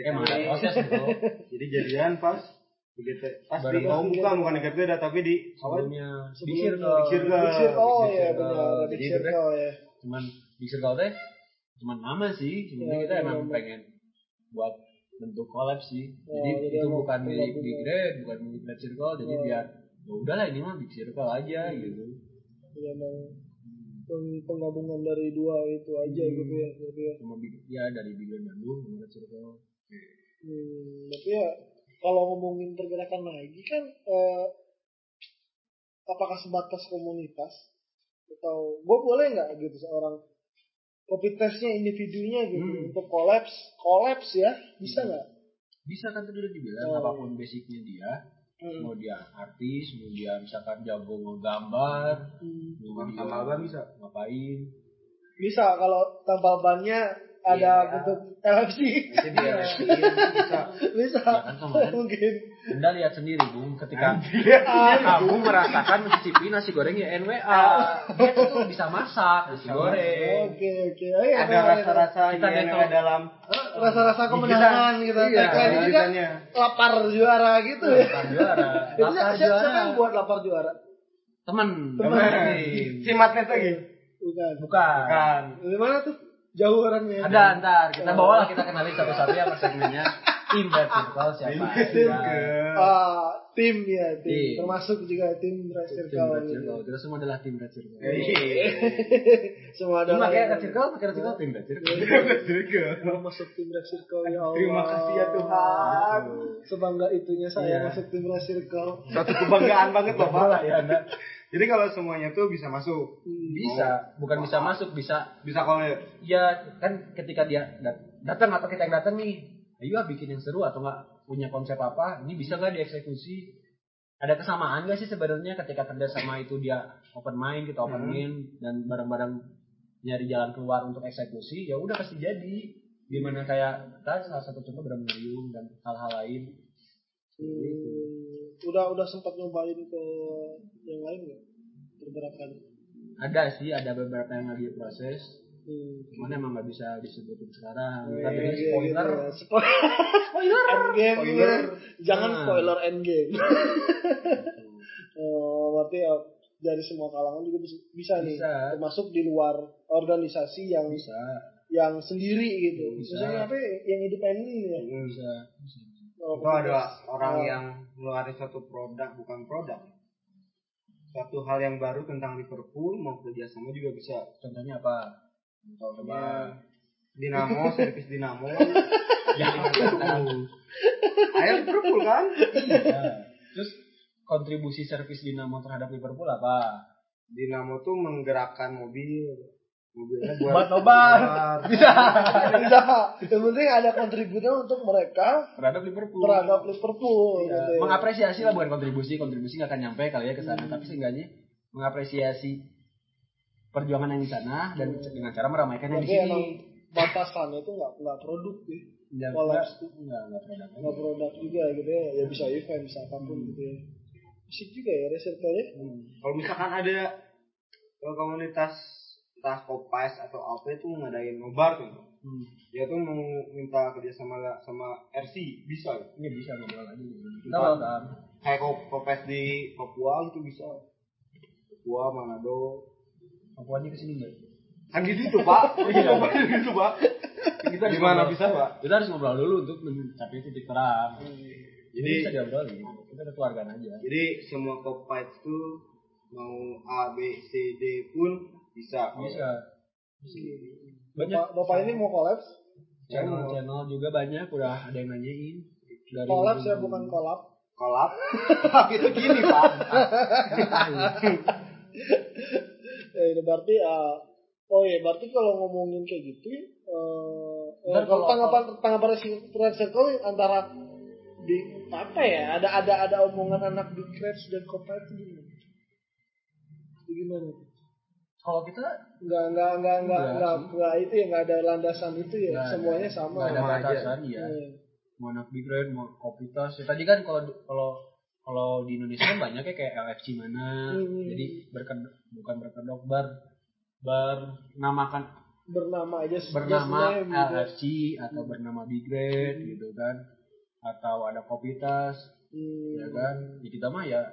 emang ada proses Jadi jadian pas. Begitu pas di oh bukan bukan di Garuda tapi di Big Sebelumnya. Circle Big Circle. Oh ya benar, Jadi Circle ya. cuman Big Circle teh cuman nama sih. Sebenarnya Ya, kita iya, emang nama. pengen buat bentuk collab sih Oh, jadi jadi itu bukan milik. Big Red bukan milik Red Circle jadi Oh. biar ya udahlah ini mah Big Circle aja gitu Ya, emang peng- penggabungan dari dua itu aja Hmm. gitu ya. Gitu ya. sama Big ya dari Big Red Bandung sama Red Circle Hmm, tapi ya kalau ngomongin pergerakan lagi kan eh, apakah sebatas komunitas atau gue boleh nggak gitu seorang kopi testnya individunya gitu Hmm. untuk kolaps kolaps ya bisa nggak? bisa kan tadi udah dibilang Oh. apa pun basicnya dia Hmm. mau dia artis mau dia misalkan jago ngegambar Hmm. mau dia Tambal ban bisa. ngapain Bisa kalau tampal bannya ada Iya. bentuk LFC Nanti dia bisa. bisa. Ya kan, mungkin. Anda lihat sendiri bung ketika kamu merasakan mencicipi nasi goreng ya NWA dia tuh bisa masak nasi goreng. oke oke. Oh, iya, Ada rasa-rasa Kita yang dental. dalam rasa-rasa kemenangan gitu. Iya, juga lapar juara gitu ya. Lapar juara. Itu lapar siapa, siapa juara. yang buat lapar juara? temen. Temen. Si Matnet lagi. Bukan. bukan. Kan. Dari mana tuh? Jauh orangnya. ada ntar kita bawa lah kita kenalin satu-satu ya segmennya tim Red Circle siapa Tim. aja. Ah, tim ya, tim. Tim. Termasuk juga tim Red tim Circle. Red Circle kita semua adalah tim Red Circle Semua Tim ada. pakai Red Circle pakai Red Circle tim Red Circle Mau masuk tim Red Circle ya Allah. Terima kasih ya Tuhan. Sebangga itunya saya Iya. masuk tim Red Circle. Suatu kebanggaan banget Bapak Bapak. lah ya anda Jadi kalau semuanya tuh bisa masuk. bisa. Bukan bisa masuk bisa. Bisa kalau ya kan ketika dia dat- datang atau kita yang datang nih ayo ah bikin yang seru atau nggak punya konsep apa ini bisa nggak dieksekusi? Ada kesamaan nggak sih sebenarnya ketika kerja sama itu dia open mind kita open Hmm. mind dan bareng-bareng nyari jalan keluar untuk eksekusi? Ya udah pasti jadi. Gimana kayak kita salah satu contoh bermerium dan hal-hal lain Hmm, udah udah sempat nyobain ke yang lain nggak? Pergerakan. ada sih ada beberapa yang lagi proses Hmm. cuman emang nggak bisa disebutin sekarang Iya, kan jadi iya, spoiler gitu ya. Spo- spoiler endgame Spoiler. jangan Nah. spoiler endgame oh berarti ya dari semua kalangan juga bisa, bisa nih Bisa. termasuk di luar organisasi yang bisa yang sendiri gitu Bisa. misalnya apa ya, yang independen ya bisa, bisa. Oh, itu ada orang Oh. yang ngeluarin satu produk bukan produk. Satu hal yang baru tentang Liverpool mau kerjasama juga bisa. Contohnya apa? Contohnya Dinamo servis Dinamo. Ya ayo Liverpool kan? Iya. Terus kontribusi servis Dinamo terhadap Liverpool apa? Dinamo tuh menggerakkan mobil mobilnya buat nobar bisa. Bisa. Yang penting ada kontribusinya untuk mereka terhadap Liverpool. terhadap Liverpool Ya, gitu ya. mengapresiasi lah bukan kontribusi. Kontribusi nggak akan nyampe kali ya ke sana. Tapi seenggaknya mengapresiasi perjuangan yang di sana dan dengan cara meramaikan yang di Tapi sini. batasannya itu nggak nggak produk ya Nggak- kolaps nggak- nggak nggak produk nggak produk juga gitu ya. Ya bisa event bisa apa pun gitu ya. Musik juga ya reserta ya kalau misalkan ada komunitas entah kopas atau apa itu ngadain nobar tuh. Hmm. dia tuh mau minta kerja sama sama RC bisa. Ya? ini bisa ngobrol lagi. Kita welcome kayak kop kopes di Papua itu bisa. Papua Manado. Papuanya ke sini nggak? Kan gitu tuh pak. Nobar gitu pak. Kita gimana bisa pak? Kita harus ngobrol dulu untuk mencapai titik terang. Jadi Jadi- bisa diobrolin. Kita kekeluargaan aja. Jadi semua kopet itu mau A B C D pun bisa bisa. Banyak. Bapak, bapak ini mau kolaps channel channel juga banyak udah ada yang nanyain. Kolaps ya bukan kolap kolap itu gini pak. Ya itu berarti eh, oh ya berarti kalau ngomongin kayak gitu eh Ntar eh, kalau kalau- tanggapan tanggapan Red Circle antara di apa ya ada ada ada omongan anak Big Reds dan Copa itu gimana? Itu gimana? Kalau kita Nggak nggak nggak nggak Nggak nggak, itu ya nggak ada landasan itu ya Nggak ada. semuanya sama. nggak ada batasan ya Hmm. mau anak big red mau kopitas ya, tadi kan kalau kalau kalau di Indonesia kan banyaknya kayak LFC mana Hmm. jadi berkedok bukan berkedok bar bernamakan Bernama aja bernama gitu. LFC atau bernama big red gitu kan atau ada kopitas Hmm. ya kan ya kita mah ya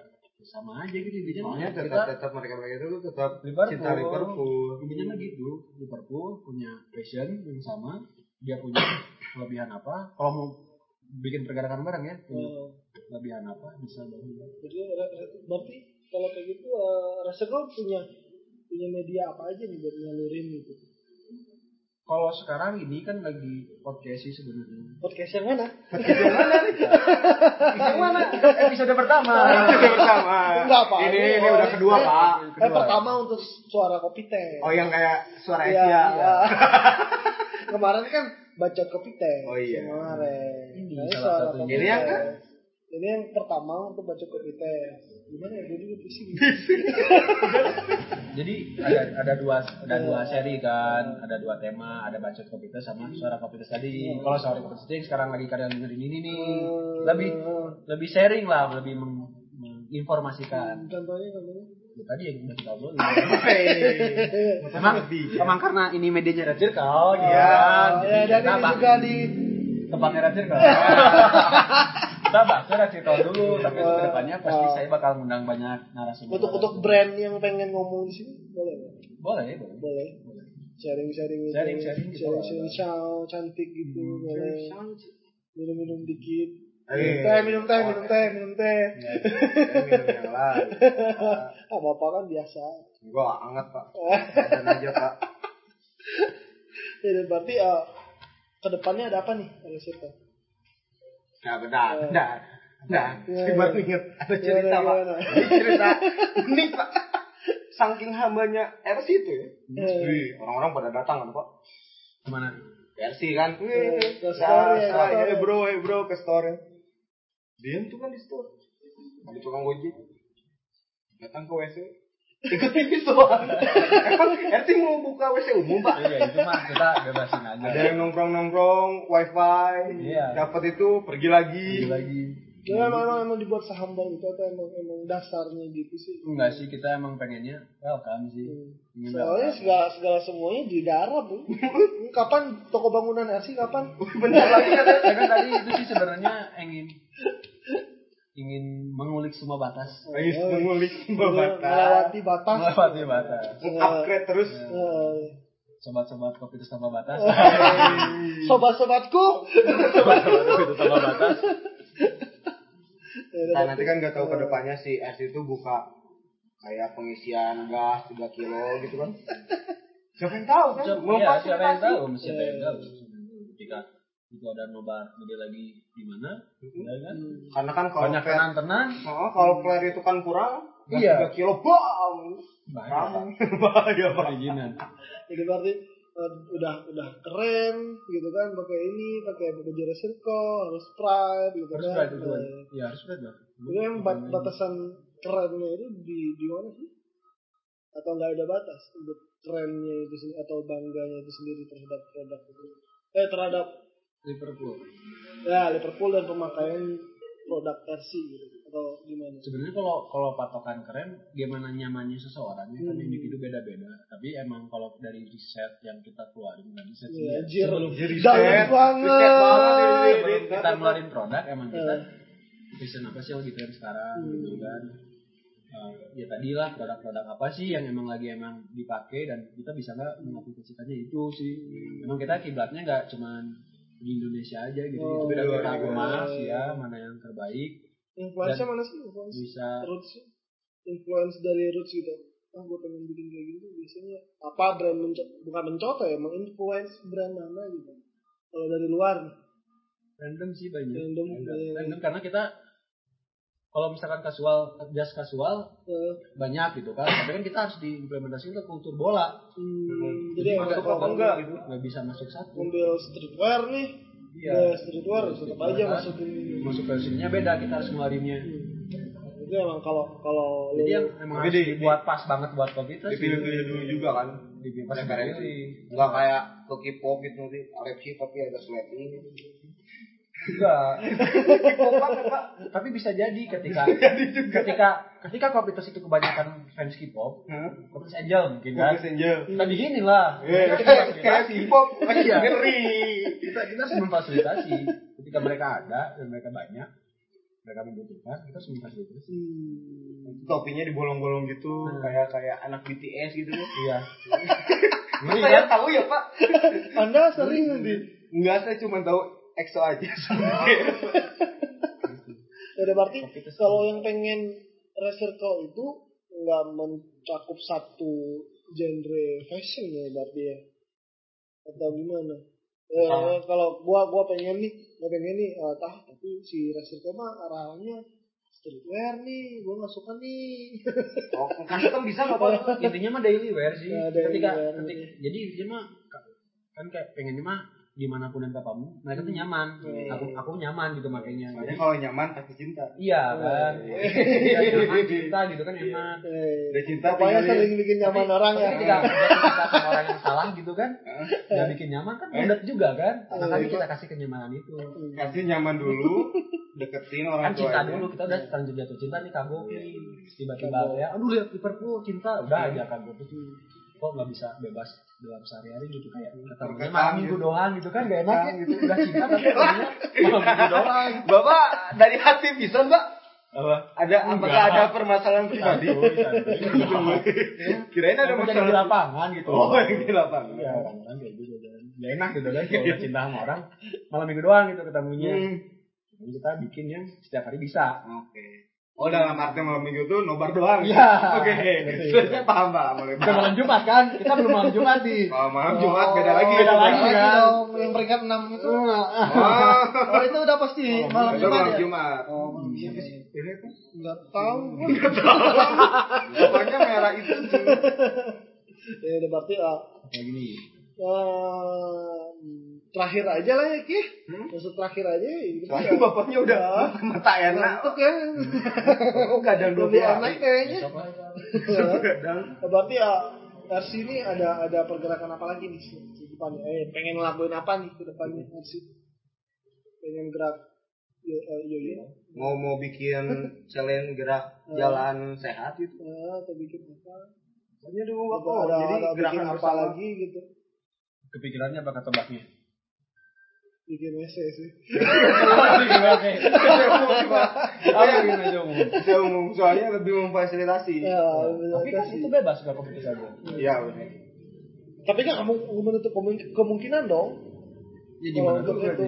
sama aja gitu intinya soalnya kita tetap tetap mereka mereka itu tetap Liverpool. cinta Liverpool intinya mah gitu Liverpool punya passion yang sama dia punya kelebihan apa kalau mau bikin pergerakan bareng ya punya Hmm. kelebihan apa bisa bangun Jadi berarti kalau kayak gitu uh, Circle punya punya media apa aja nih buat nyalurin gitu? Kalau sekarang ini kan lagi podcast sih sebenarnya Podcast yang mana? yang mana episode pertama Episode pertama Enggak pak. ini ini udah kedua pak Eh pertama untuk suara kopi teh. oh yang kayak suara Iya, Asia iya. Kemarin kan baca kopi teh. Oh, iya. Kemarin. Ini Nah, salah Ini yang teh. kan? Ini yang pertama untuk baca teh. Gimana ya? Gue juga pusing. jadi ada ada dua ada dua seri kan. Ada dua tema. Ada bacot kopitas sama suara kopitas tadi. Kalau suara tadi yang sekarang lagi kalian dengerin ini nih. Lebih lebih sharing lah lebih meng- menginformasikan. Contohnya contohnya. Ya, tadi yang udah kita obrolin. Emang emang karena ini medianya Red Circle Oh, ya, dan kita ini juga di tempatnya Red Circle kita Red Circle dulu tapi untuk ke depannya pasti Oh. saya bakal ngundang banyak narasumber. Untuk untuk brand yang pengen ngomong di sini boleh nggak? boleh boleh. Boleh. Sharing sharing gitu. Sharing- sharing gitu. Sharing lah. sharing show cantik gitu boleh. Minum minum dikit. Eh. teh minum teh minum teh minum teh. Minum yang lain. Apa apa kan biasa. Gua anget pak. Dan aja pak. Ya berarti uh, ke depannya ada apa nih ada siapa nah benar benar nah Iya, tiba iya. inget ada Gimana, cerita pak. ini cerita ini pak. Saking hambanya RC itu ya. Eh. Orang-orang pada datang kan pak. Gimana? RC kan? Eh, ke store ya, saya, eh bro eh bro ke store. Dia tuh kan di store. Di tukang gojek datang ke WC ikut pipis doang emang RC mau buka WC umum pak Iya itu mah kita bebasin aja. ada yang nongkrong nongkrong wifi Iya. dapat itu pergi lagi lagi. Ya emang, emang, emang dibuat sahambal itu atau emang emang dasarnya gitu sih. Enggak sih kita emang pengennya welcome sih. Ingin Soalnya segala segala semuanya di darat bu. kapan toko bangunan RC kapan? bentar lagi kan tadi itu sih sebenarnya ingin ingin mengulik semua batas. Lagi mengulik batas Melewati batas. Melewati batas. upgrade terus Eh, Sobat-sobat kopi itu tambah batas. Sobat-sobatku. Sobat-sobat kopi itu tambah batas. Ya, nah nanti kan nggak tahu ke depannya si RC itu buka kayak pengisian gas 3 kilo gitu kan siapa yang tahu kan mau Iya, siapa yang tahu? Siapa yang tahu? Ketika itu ada nobar dia lagi di mana? Ya kan? karena kan kalau Banyak flare tenan-tenan. oh, kalau flare itu kan kurang Iya. 3 kilo bam Bahaya. Bahaya. Perizinan. Jadi berarti eh, udah udah keren gitu kan pakai ini pakai baju Jera Circle harus pride gitu Harus kan. kan. Nah, Ya harus berat dong. Itu yang bat- batasan kerennya itu di di mana sih? Atau nggak ada batas untuk kerennya itu sendiri atau bangganya itu sendiri terhadap produk itu? Eh terhadap Liverpool. ya Liverpool dan pemakaian produk versi gitu atau gimana? Sebenarnya kalau kalau patokan keren, gimana nyamannya seseorang ya kan Hmm. individu beda-beda. Tapi emang kalau dari riset yang kita keluarin, bukan riset ya, anjir. sebelum Dalam banget. Riset banget sebelum kita ngeluarin produk, emang kita Eh. riset apa sih yang lagi tren sekarang Hmm. gitu kan. Eh, ya tadi lah produk-produk apa sih yang emang lagi emang dipakai dan kita bisa nggak mengaplikasikannya itu sih. Emang kita kiblatnya nggak cuman di Indonesia aja gitu, Oh, tapi dari iya, kita iya. ya mana yang terbaik. Influence Dan- mana sih? Influence bisa roots influence dari roots gitu. Ah gue pengen bikin kayak gitu biasanya apa brand menco- bukan mencontoh ya menginfluence brand mana gitu. Kalau dari luar random sih banyak. Random, iya. random karena kita kalau misalkan kasual jas kasual eh, banyak gitu kan tapi kan kita harus diimplementasikan ke kultur bola hmm, jadi Masuk kalau enggak gitu? nggak bisa masuk satu ngambil streetwear nih Iya. ya streetwear tetap aja Kan masukin masuk versinya beda kita harus ngeluarinnya hmm. itu emang kalau kalau jadi yang emang harus di- dibuat pas banget buat kopi itu Dipilih-pilih dulu juga kan. di pas Referensi. dipilih Enggak kayak ke K-pop gitu nanti Alexi tapi ada sleting. Enggak tapi bisa jadi ketika ketika ketika kopitus itu kebanyakan fans K-pop kopitus Angel mungkin kan Focus Angel. kita bikinin lah Kita kayak K-pop lagi Iya. ngeri. kita kita harus memfasilitasi ketika mereka ada dan mereka banyak mereka membutuhkan kita harus memfasilitasi hmm. Topinya dibolong-bolong gitu Hmm. kayak kayak anak BTS gitu. iya Ngeri Saya kan? tahu ya, Pak. anda sering di Enggak, saya cuma tahu EXO aja. ya udah berarti kalau yang pengen recircle itu nggak mencakup satu genre fashion ya berarti ya atau gimana eh, Ah. kalau gua gua pengen nih gua pengen nih eh, tah tapi si recircle mah arahnya streetwear nih gua nggak suka nih Oh, custom bisa nggak, Pak? intinya mah daily wear sih Ya, daily ketika wear. ketika- jadi intinya mah kan kayak pengennya mah di mana pun dan kapan pun mereka tuh nyaman. Hmm. aku aku nyaman gitu makanya. Soalnya Jadi, kalau nyaman pasti cinta. iya kan? Iya, nyaman cinta gitu kan enak eh, Udah cinta tinggalin. sering bikin nyaman orang tapi ya. jatuh cinta sama orang yang salah gitu kan? Nggak bikin nyaman kan mudah juga kan? Makanya kita kasih kenyamanan itu. Kasih nyaman dulu, deketin orang kan cinta dulu kita udah terlanjur jatuh cinta nih nih tiba-tiba ya? Aduh lihat Liverpool cinta. Udah aja tuh kok nggak bisa bebas dalam sehari-hari gitu kayak ketemunya Terkesan malam minggu gitu. doang gitu kan gak enak gitu udah cinta tapi ketemunya malam minggu doang Bapak dari hati bisa, Mbak? apa Ada apakah ada permasalahan pribadi? santuy Kirain ada jadi di masalah. lapangan gitu Oh, yang di lapangan. Iya, orang-orang kayak gitu kan. Gak enak gitu kan kalau udah cinta sama orang malam minggu doang gitu ketemunya. Hmm. Kita bikin yang setiap hari bisa. Oke. Oh, dalam arti malam minggu tuh nobar doang. Iya. Oke. Saya paham, Pak. Mulai Bukan malam Jumat kan? Kita belum malam Jumat nih. Kalau malam Jumat beda lagi. beda lagi, lagi kan? yang peringkat 6 itu Oh, oh itu udah pasti malam itu Jumat malam ya Jumat. oh malam Jumat nggak tahu Pokoknya merah itu tuh. ya udah berarti ah, Kayak gini. Eh, terakhir aja lah ya ki. Hmm? maksud terakhir aja ya gitu Soalnya bapaknya udah mata enak. ya Oh, gadang dua lebih enak kayaknya. Gadang. berarti ya versi ini ada ada pergerakan apa lagi nih di depannya? Eh pengen ngelakuin apa nih ke depannya versi pengen gerak yo eh, yo yo. Mau mau bikin challenge gerak jalan sehat gitu. Eh, atau bikin apa? Soalnya dulu ada, jadi ada bikin gerakan apa lagi gitu? Kepikirannya apa tebaknya? bikin essay sih Apa bikin aja umum. Bisa umum, soalnya lebih memfasilitasi. ya, Tapi kan itu bebas kompetisi aja. Iya benar. tapi kan kamu menutup kemung- kemungkinan dong Ya di mana untuk dulu itu berarti?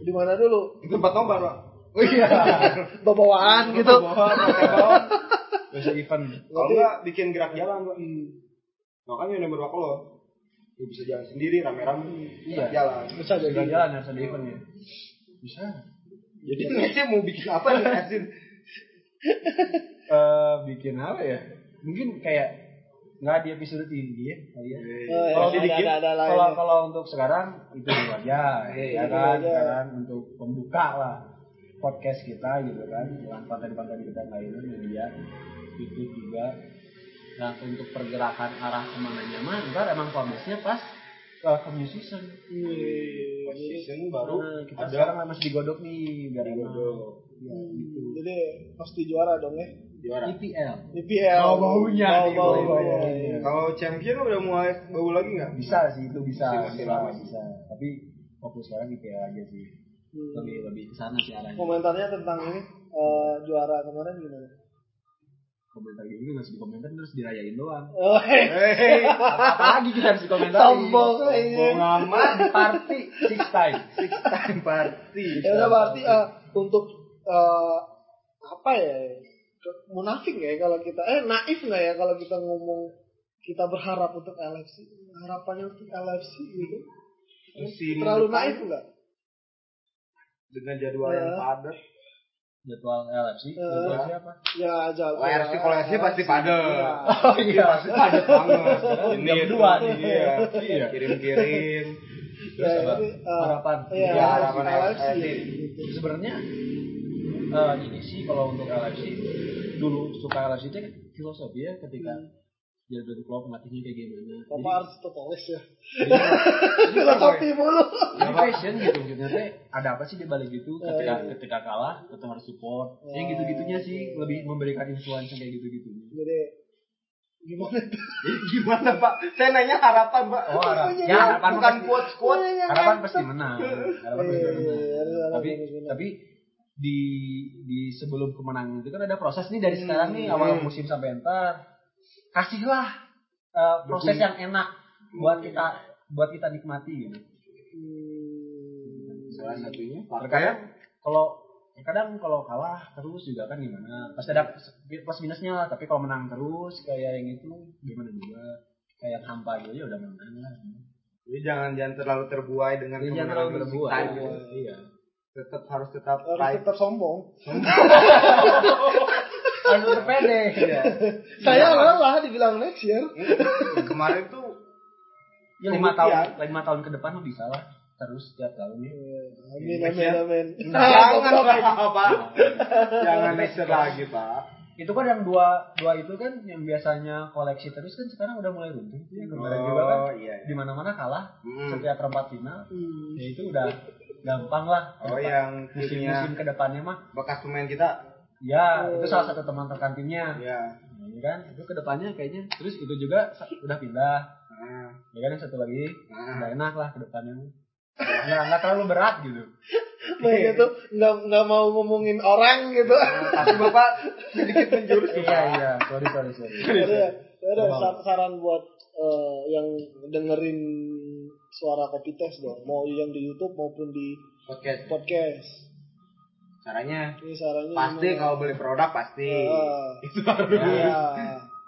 di mana dulu Di tempat nobar, Pak. Oh iya. bawaan gitu Besok event. Kalau enggak bikin gerak jalan, Pak. Makanya nomor berapa lo? Lu bisa jalan sendiri rame-rame. Iya. Jalan. bisa Jalan jalan harus ada event ya. Bisa. Jadi Messi mau bikin apa nih Asin? Eh bikin apa ya? Mungkin kayak nggak di episode ini ya kali ya. Oh, ya, Kalau ada, sedikit, ada, ada kalau kalau untuk sekarang itu dulu aja, ya itu kan, aja. sekarang untuk pembuka lah podcast kita gitu kan, dengan konten-konten kita lainnya media, YouTube juga. Nah untuk pergerakan arah ke mananya mah, ntar emang publishnya pas welcome new season. Wih, Season baru Nah, kita ada sekarang masih digodok nih, biar emang ya, Hmm, gitu. Jadi pasti juara dong ya. juara. IPL. IPL. Bau baunya Bau bau baunya. baunya. Kalau champion udah mulai bau lagi nggak? Bisa sih itu bisa, Masih- masih lama. bisa. Tapi fokus sekarang IPL aja sih. Hmm. Lebih lebih ke sana sih arahnya. Komentarnya tentang ini eh, juara kemarin gimana? Komentar gini masih dikomentar terus dirayain doang. Oh, Hei, Apa lagi kita harus dikomentar? Sombong bau aja. amat. Party six time. Six time party. Ya udah berarti eh, untuk eh, apa ya? Munafik ya kalau kita eh naif nggak ya kalau kita ngomong kita berharap untuk LFC harapannya untuk LFC gitu terlalu naif nggak? dengan jadwal yang Ya. padat. Jadwal LFC, Eh. jadwal siapa? Ya jauh. Oh, RFC kalau RFC pasti padat. Oh iya. Pasti padat banget. Ini dua nih. Iya. Iya. Kirim-kirim. Terus Ya, apa? jadi, eh, Harapan. Iya, Ya, harapan LFC. LFC. gitu. Sebenarnya eh, ini sih kalau untuk LFC dulu suka LFC itu kan filosofi ya ketika dia dari klub pelatihnya kayak gimana. Bapak harus tulis ya. jadi, Filosofi mulu. jadi passion gitu teh ada apa sih di balik itu Oh, ketika iya. ketika kalah tetap harus support yang gitu gitunya sih lebih memberikan influence kayak gitu gitunya Jadi gimana? Gimana Pak? Saya nanya harapan Pak. oh harap Bukan ya harapan Bukan quote quote. harapan pasti menang harapan pasti Iya, menang iya, harapan tapi tapi di di sebelum kemenangan itu kan ada proses nih dari sekarang nih awal musim sampai entar kasihlah eh, proses yang enak buat kita buat kita nikmati gitu. Salah satunya. Terkadang kalau terkadang kalau kalah terus juga kan gimana? Pasti ada plus minusnya lah tapi kalau menang terus kayak yang itu gimana juga? Kayak hampa gitu ya udah menang lah. Jadi jangan jangan terlalu terbuai dengan Jadi jangan terlalu terbuat tadi. iya. Tetap harus tetap Harus tetap sombong. harus tetap pede Iya. Saya lelah dibilang next year. Kemarin tuh ya lima tahun lima tahun ke depan lo bisa lah terus setiap tahun ya Amin Next amin year. amin. jangan Pak. Jangan next lagi Pak. itu kan yang dua dua itu kan yang biasanya koleksi terus kan sekarang udah mulai runtuh tuh yang kemarin juga kan Oh iya. di mana mana kalah Mm. setiap perempat final Hmm. ya itu udah gampang lah Oh yang timnya musim-musim ke depannya mah bekas pemain kita. Ya itu salah satu teman rekan timnya Iya. Nah, ya kan? Itu ke depannya kayaknya terus itu juga udah pindah. Nah, ya kan yang satu lagi. Nah. udah enak lah ke depannya nggak nggak terlalu berat gitu. Baik itu nggak nggak mau ngomongin orang gitu. Nah, tapi Bapak sedikit menjurus tuh, iya iya. Sorry sorry sorry. Ya, ada sa- saran buat eh, yang dengerin suara kopi tes dong, mau yang di YouTube maupun di Podcast. podcast. Caranya Ini sarannya pasti gimana? kalau beli produk pasti. Ah. Itu harus Iya.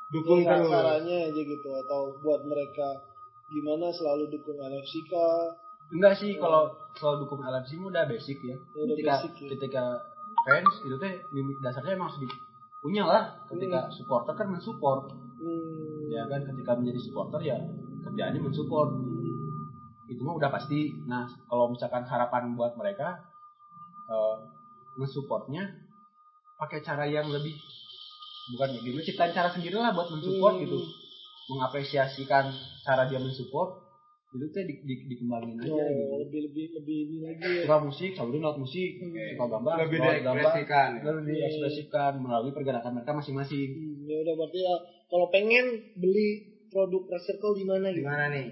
dukung terus. Sarannya aja gitu atau buat mereka gimana selalu dukung LFC kah? enggak sih kalau selalu dukung LFC udah basic ya Udah ketika basic ya. ketika fans itu teh dasarnya emang harus di- punya lah ketika supporter kan mensupport Hmm. ya kan ketika menjadi supporter ya kerjaannya mensupport itu mah udah pasti nah kalau misalkan harapan buat mereka eh mensupportnya pakai cara yang lebih bukan gitu ciptain cara sendiri lah buat mensupport Hmm. gitu mengapresiasikan cara dia mensupport itu teh di, di- dikembangin aja Oh, gitu lebih lebih lebih ini lagi ya. suka musik selalu lewat musik suka gambar Lebih lewat gambar diekspresikan. ya. lebih diekspresikan melalui pergerakan mereka masing-masing Hmm, ya udah berarti ya kalau pengen beli produk Circle di mana Di gitu? mana nih?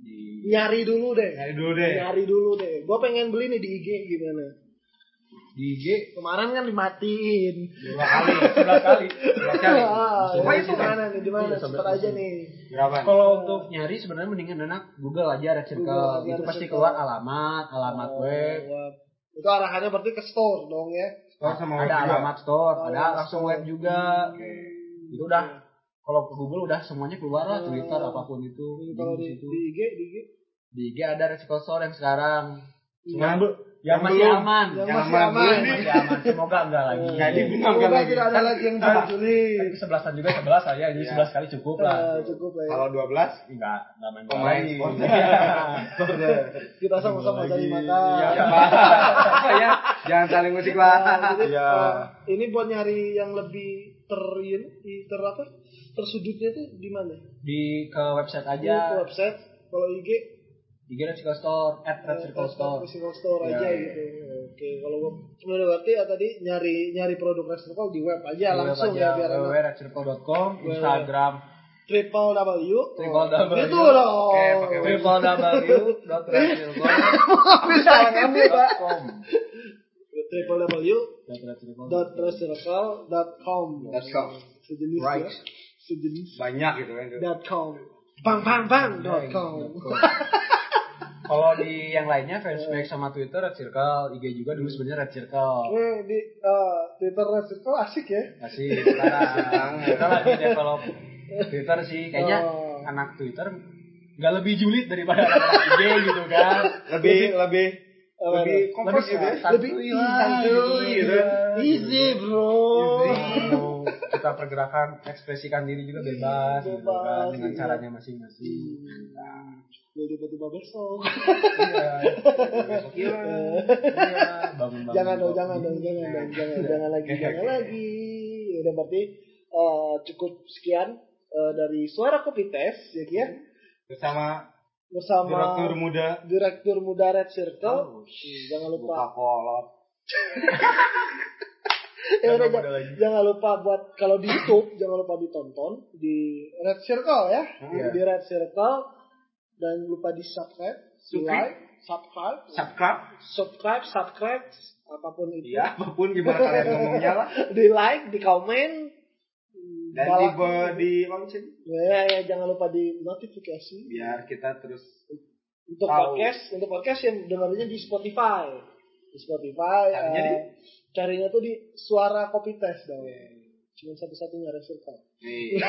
di Nyari dulu deh. Nyari dulu deh. Nyari dulu deh. Gua pengen beli nih di IG gimana? Di IG Kemarin kan dimatiin. dua kali sebelas kali sebelas kali Coba itu mana nih? Di mana? Iya, Cepet aja nih. Kalau untuk nyari sebenarnya mendingan enak Google aja Red Circle. Itu pasti Circle. keluar alamat, alamat Oh, web. web. Itu arahannya berarti ke store dong ya. Store sama web ada juga. alamat store, Oh, ada alamat langsung store. web juga. Oke. Itu udah kalau ke Google udah semuanya keluar lah, Oh. Twitter apa pun itu. Kalau di, Di, IG, di IG. di IG ada Circle Store yang sekarang. Be- Yang masih belum. aman. Yang Yang masih aman aman. Masih aman. Semoga enggak lagi. Nggak dibenamkan Semoga lagi. tidak ada lagi yang julid-julid. Tapi sebelasan juga sebelas saya, jadi Iya. sebelas kali cukup lah. Eh, cukup lah ya. Kalau 12 Enggak, enggak main bola pemain lagi. Kita sama-sama cari. Iya, Ya, ya? Jangan saling musik lah. Nah, jadi, Ya. eh, ini buat nyari yang lebih ter ini, ter apa? Tersudutnya tuh di mana? Di ke website Di aja. website. Kalau IG Di Red Circle Store, at Red Circle Store. Physical store Ya. aja gitu. Oke, kalau berarti ya tadi nyari nyari produk Red Circle di web aja Di web langsung aja, ya biar www.redcircle.com, Instagram, Triple W. Triple W. Itu loh. Oke, pakai web. www.redcircle.com. Bisa ngambil pak. Com. Triple W. Dot redcircle dot com. Dot com. Sejenis Right. ya. Sejenis. Banyak gitu kan. dot com. Bang bang bang dot com. Kalau di yang lainnya Facebook sama Twitter Red Circle, IG juga dulu sebenarnya Red Circle. Ini di eh, Twitter Red Circle asik ya. Masih sekarang kita lagi develop Twitter sih. Kayaknya Oh. anak Twitter nggak lebih julid daripada anak IG gitu kan. Lebih lebih lebih Lebih gitu ya. santuy Lebih santuy gitu. gitu. Easy bro. Mau kita pergerakan ekspresikan diri juga bebas, gitu Bebas, kan dengan iya. caranya masing-masing. Ya tiba-tiba besok. Iya. Besok iya. Iya, bangun-bangun. jangan dong, jangan dong, jangan dong, jangan, jangan lagi, jangan lagi. Ya Udah berarti eh, cukup sekian eh, dari suara kopi tes ya Ki ya Bersama bersama direktur muda Direktur Muda Red Circle. Hmm, jangan lupa buka kolot. ya udah, Jangan jangan, ada lagi. jangan lupa buat kalau di YouTube jangan lupa ditonton di Red Circle ya. Iya. Di Red Circle dan lupa di subscribe, di like, subscribe, Subscribe. subscribe, subscribe apa pun itu. Iya, apa pun gimana kalian ngomongnya lah. Di like, di komen, Dan di di lonceng Ya, ya, jangan lupa di notifikasi biar kita terus untuk Tahu. podcast, untuk podcast yang dengarnya di Spotify. Di Spotify, di? Carinya tuh di suara kopi tes dong. Cuma satu-satunya Resurkan. Wih,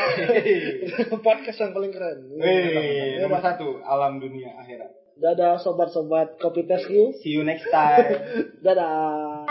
podcast yang paling keren. Wih, nomor satu alam dunia akhirat. Dadah sobat-sobat kopi tes you. See you next time. Dadah.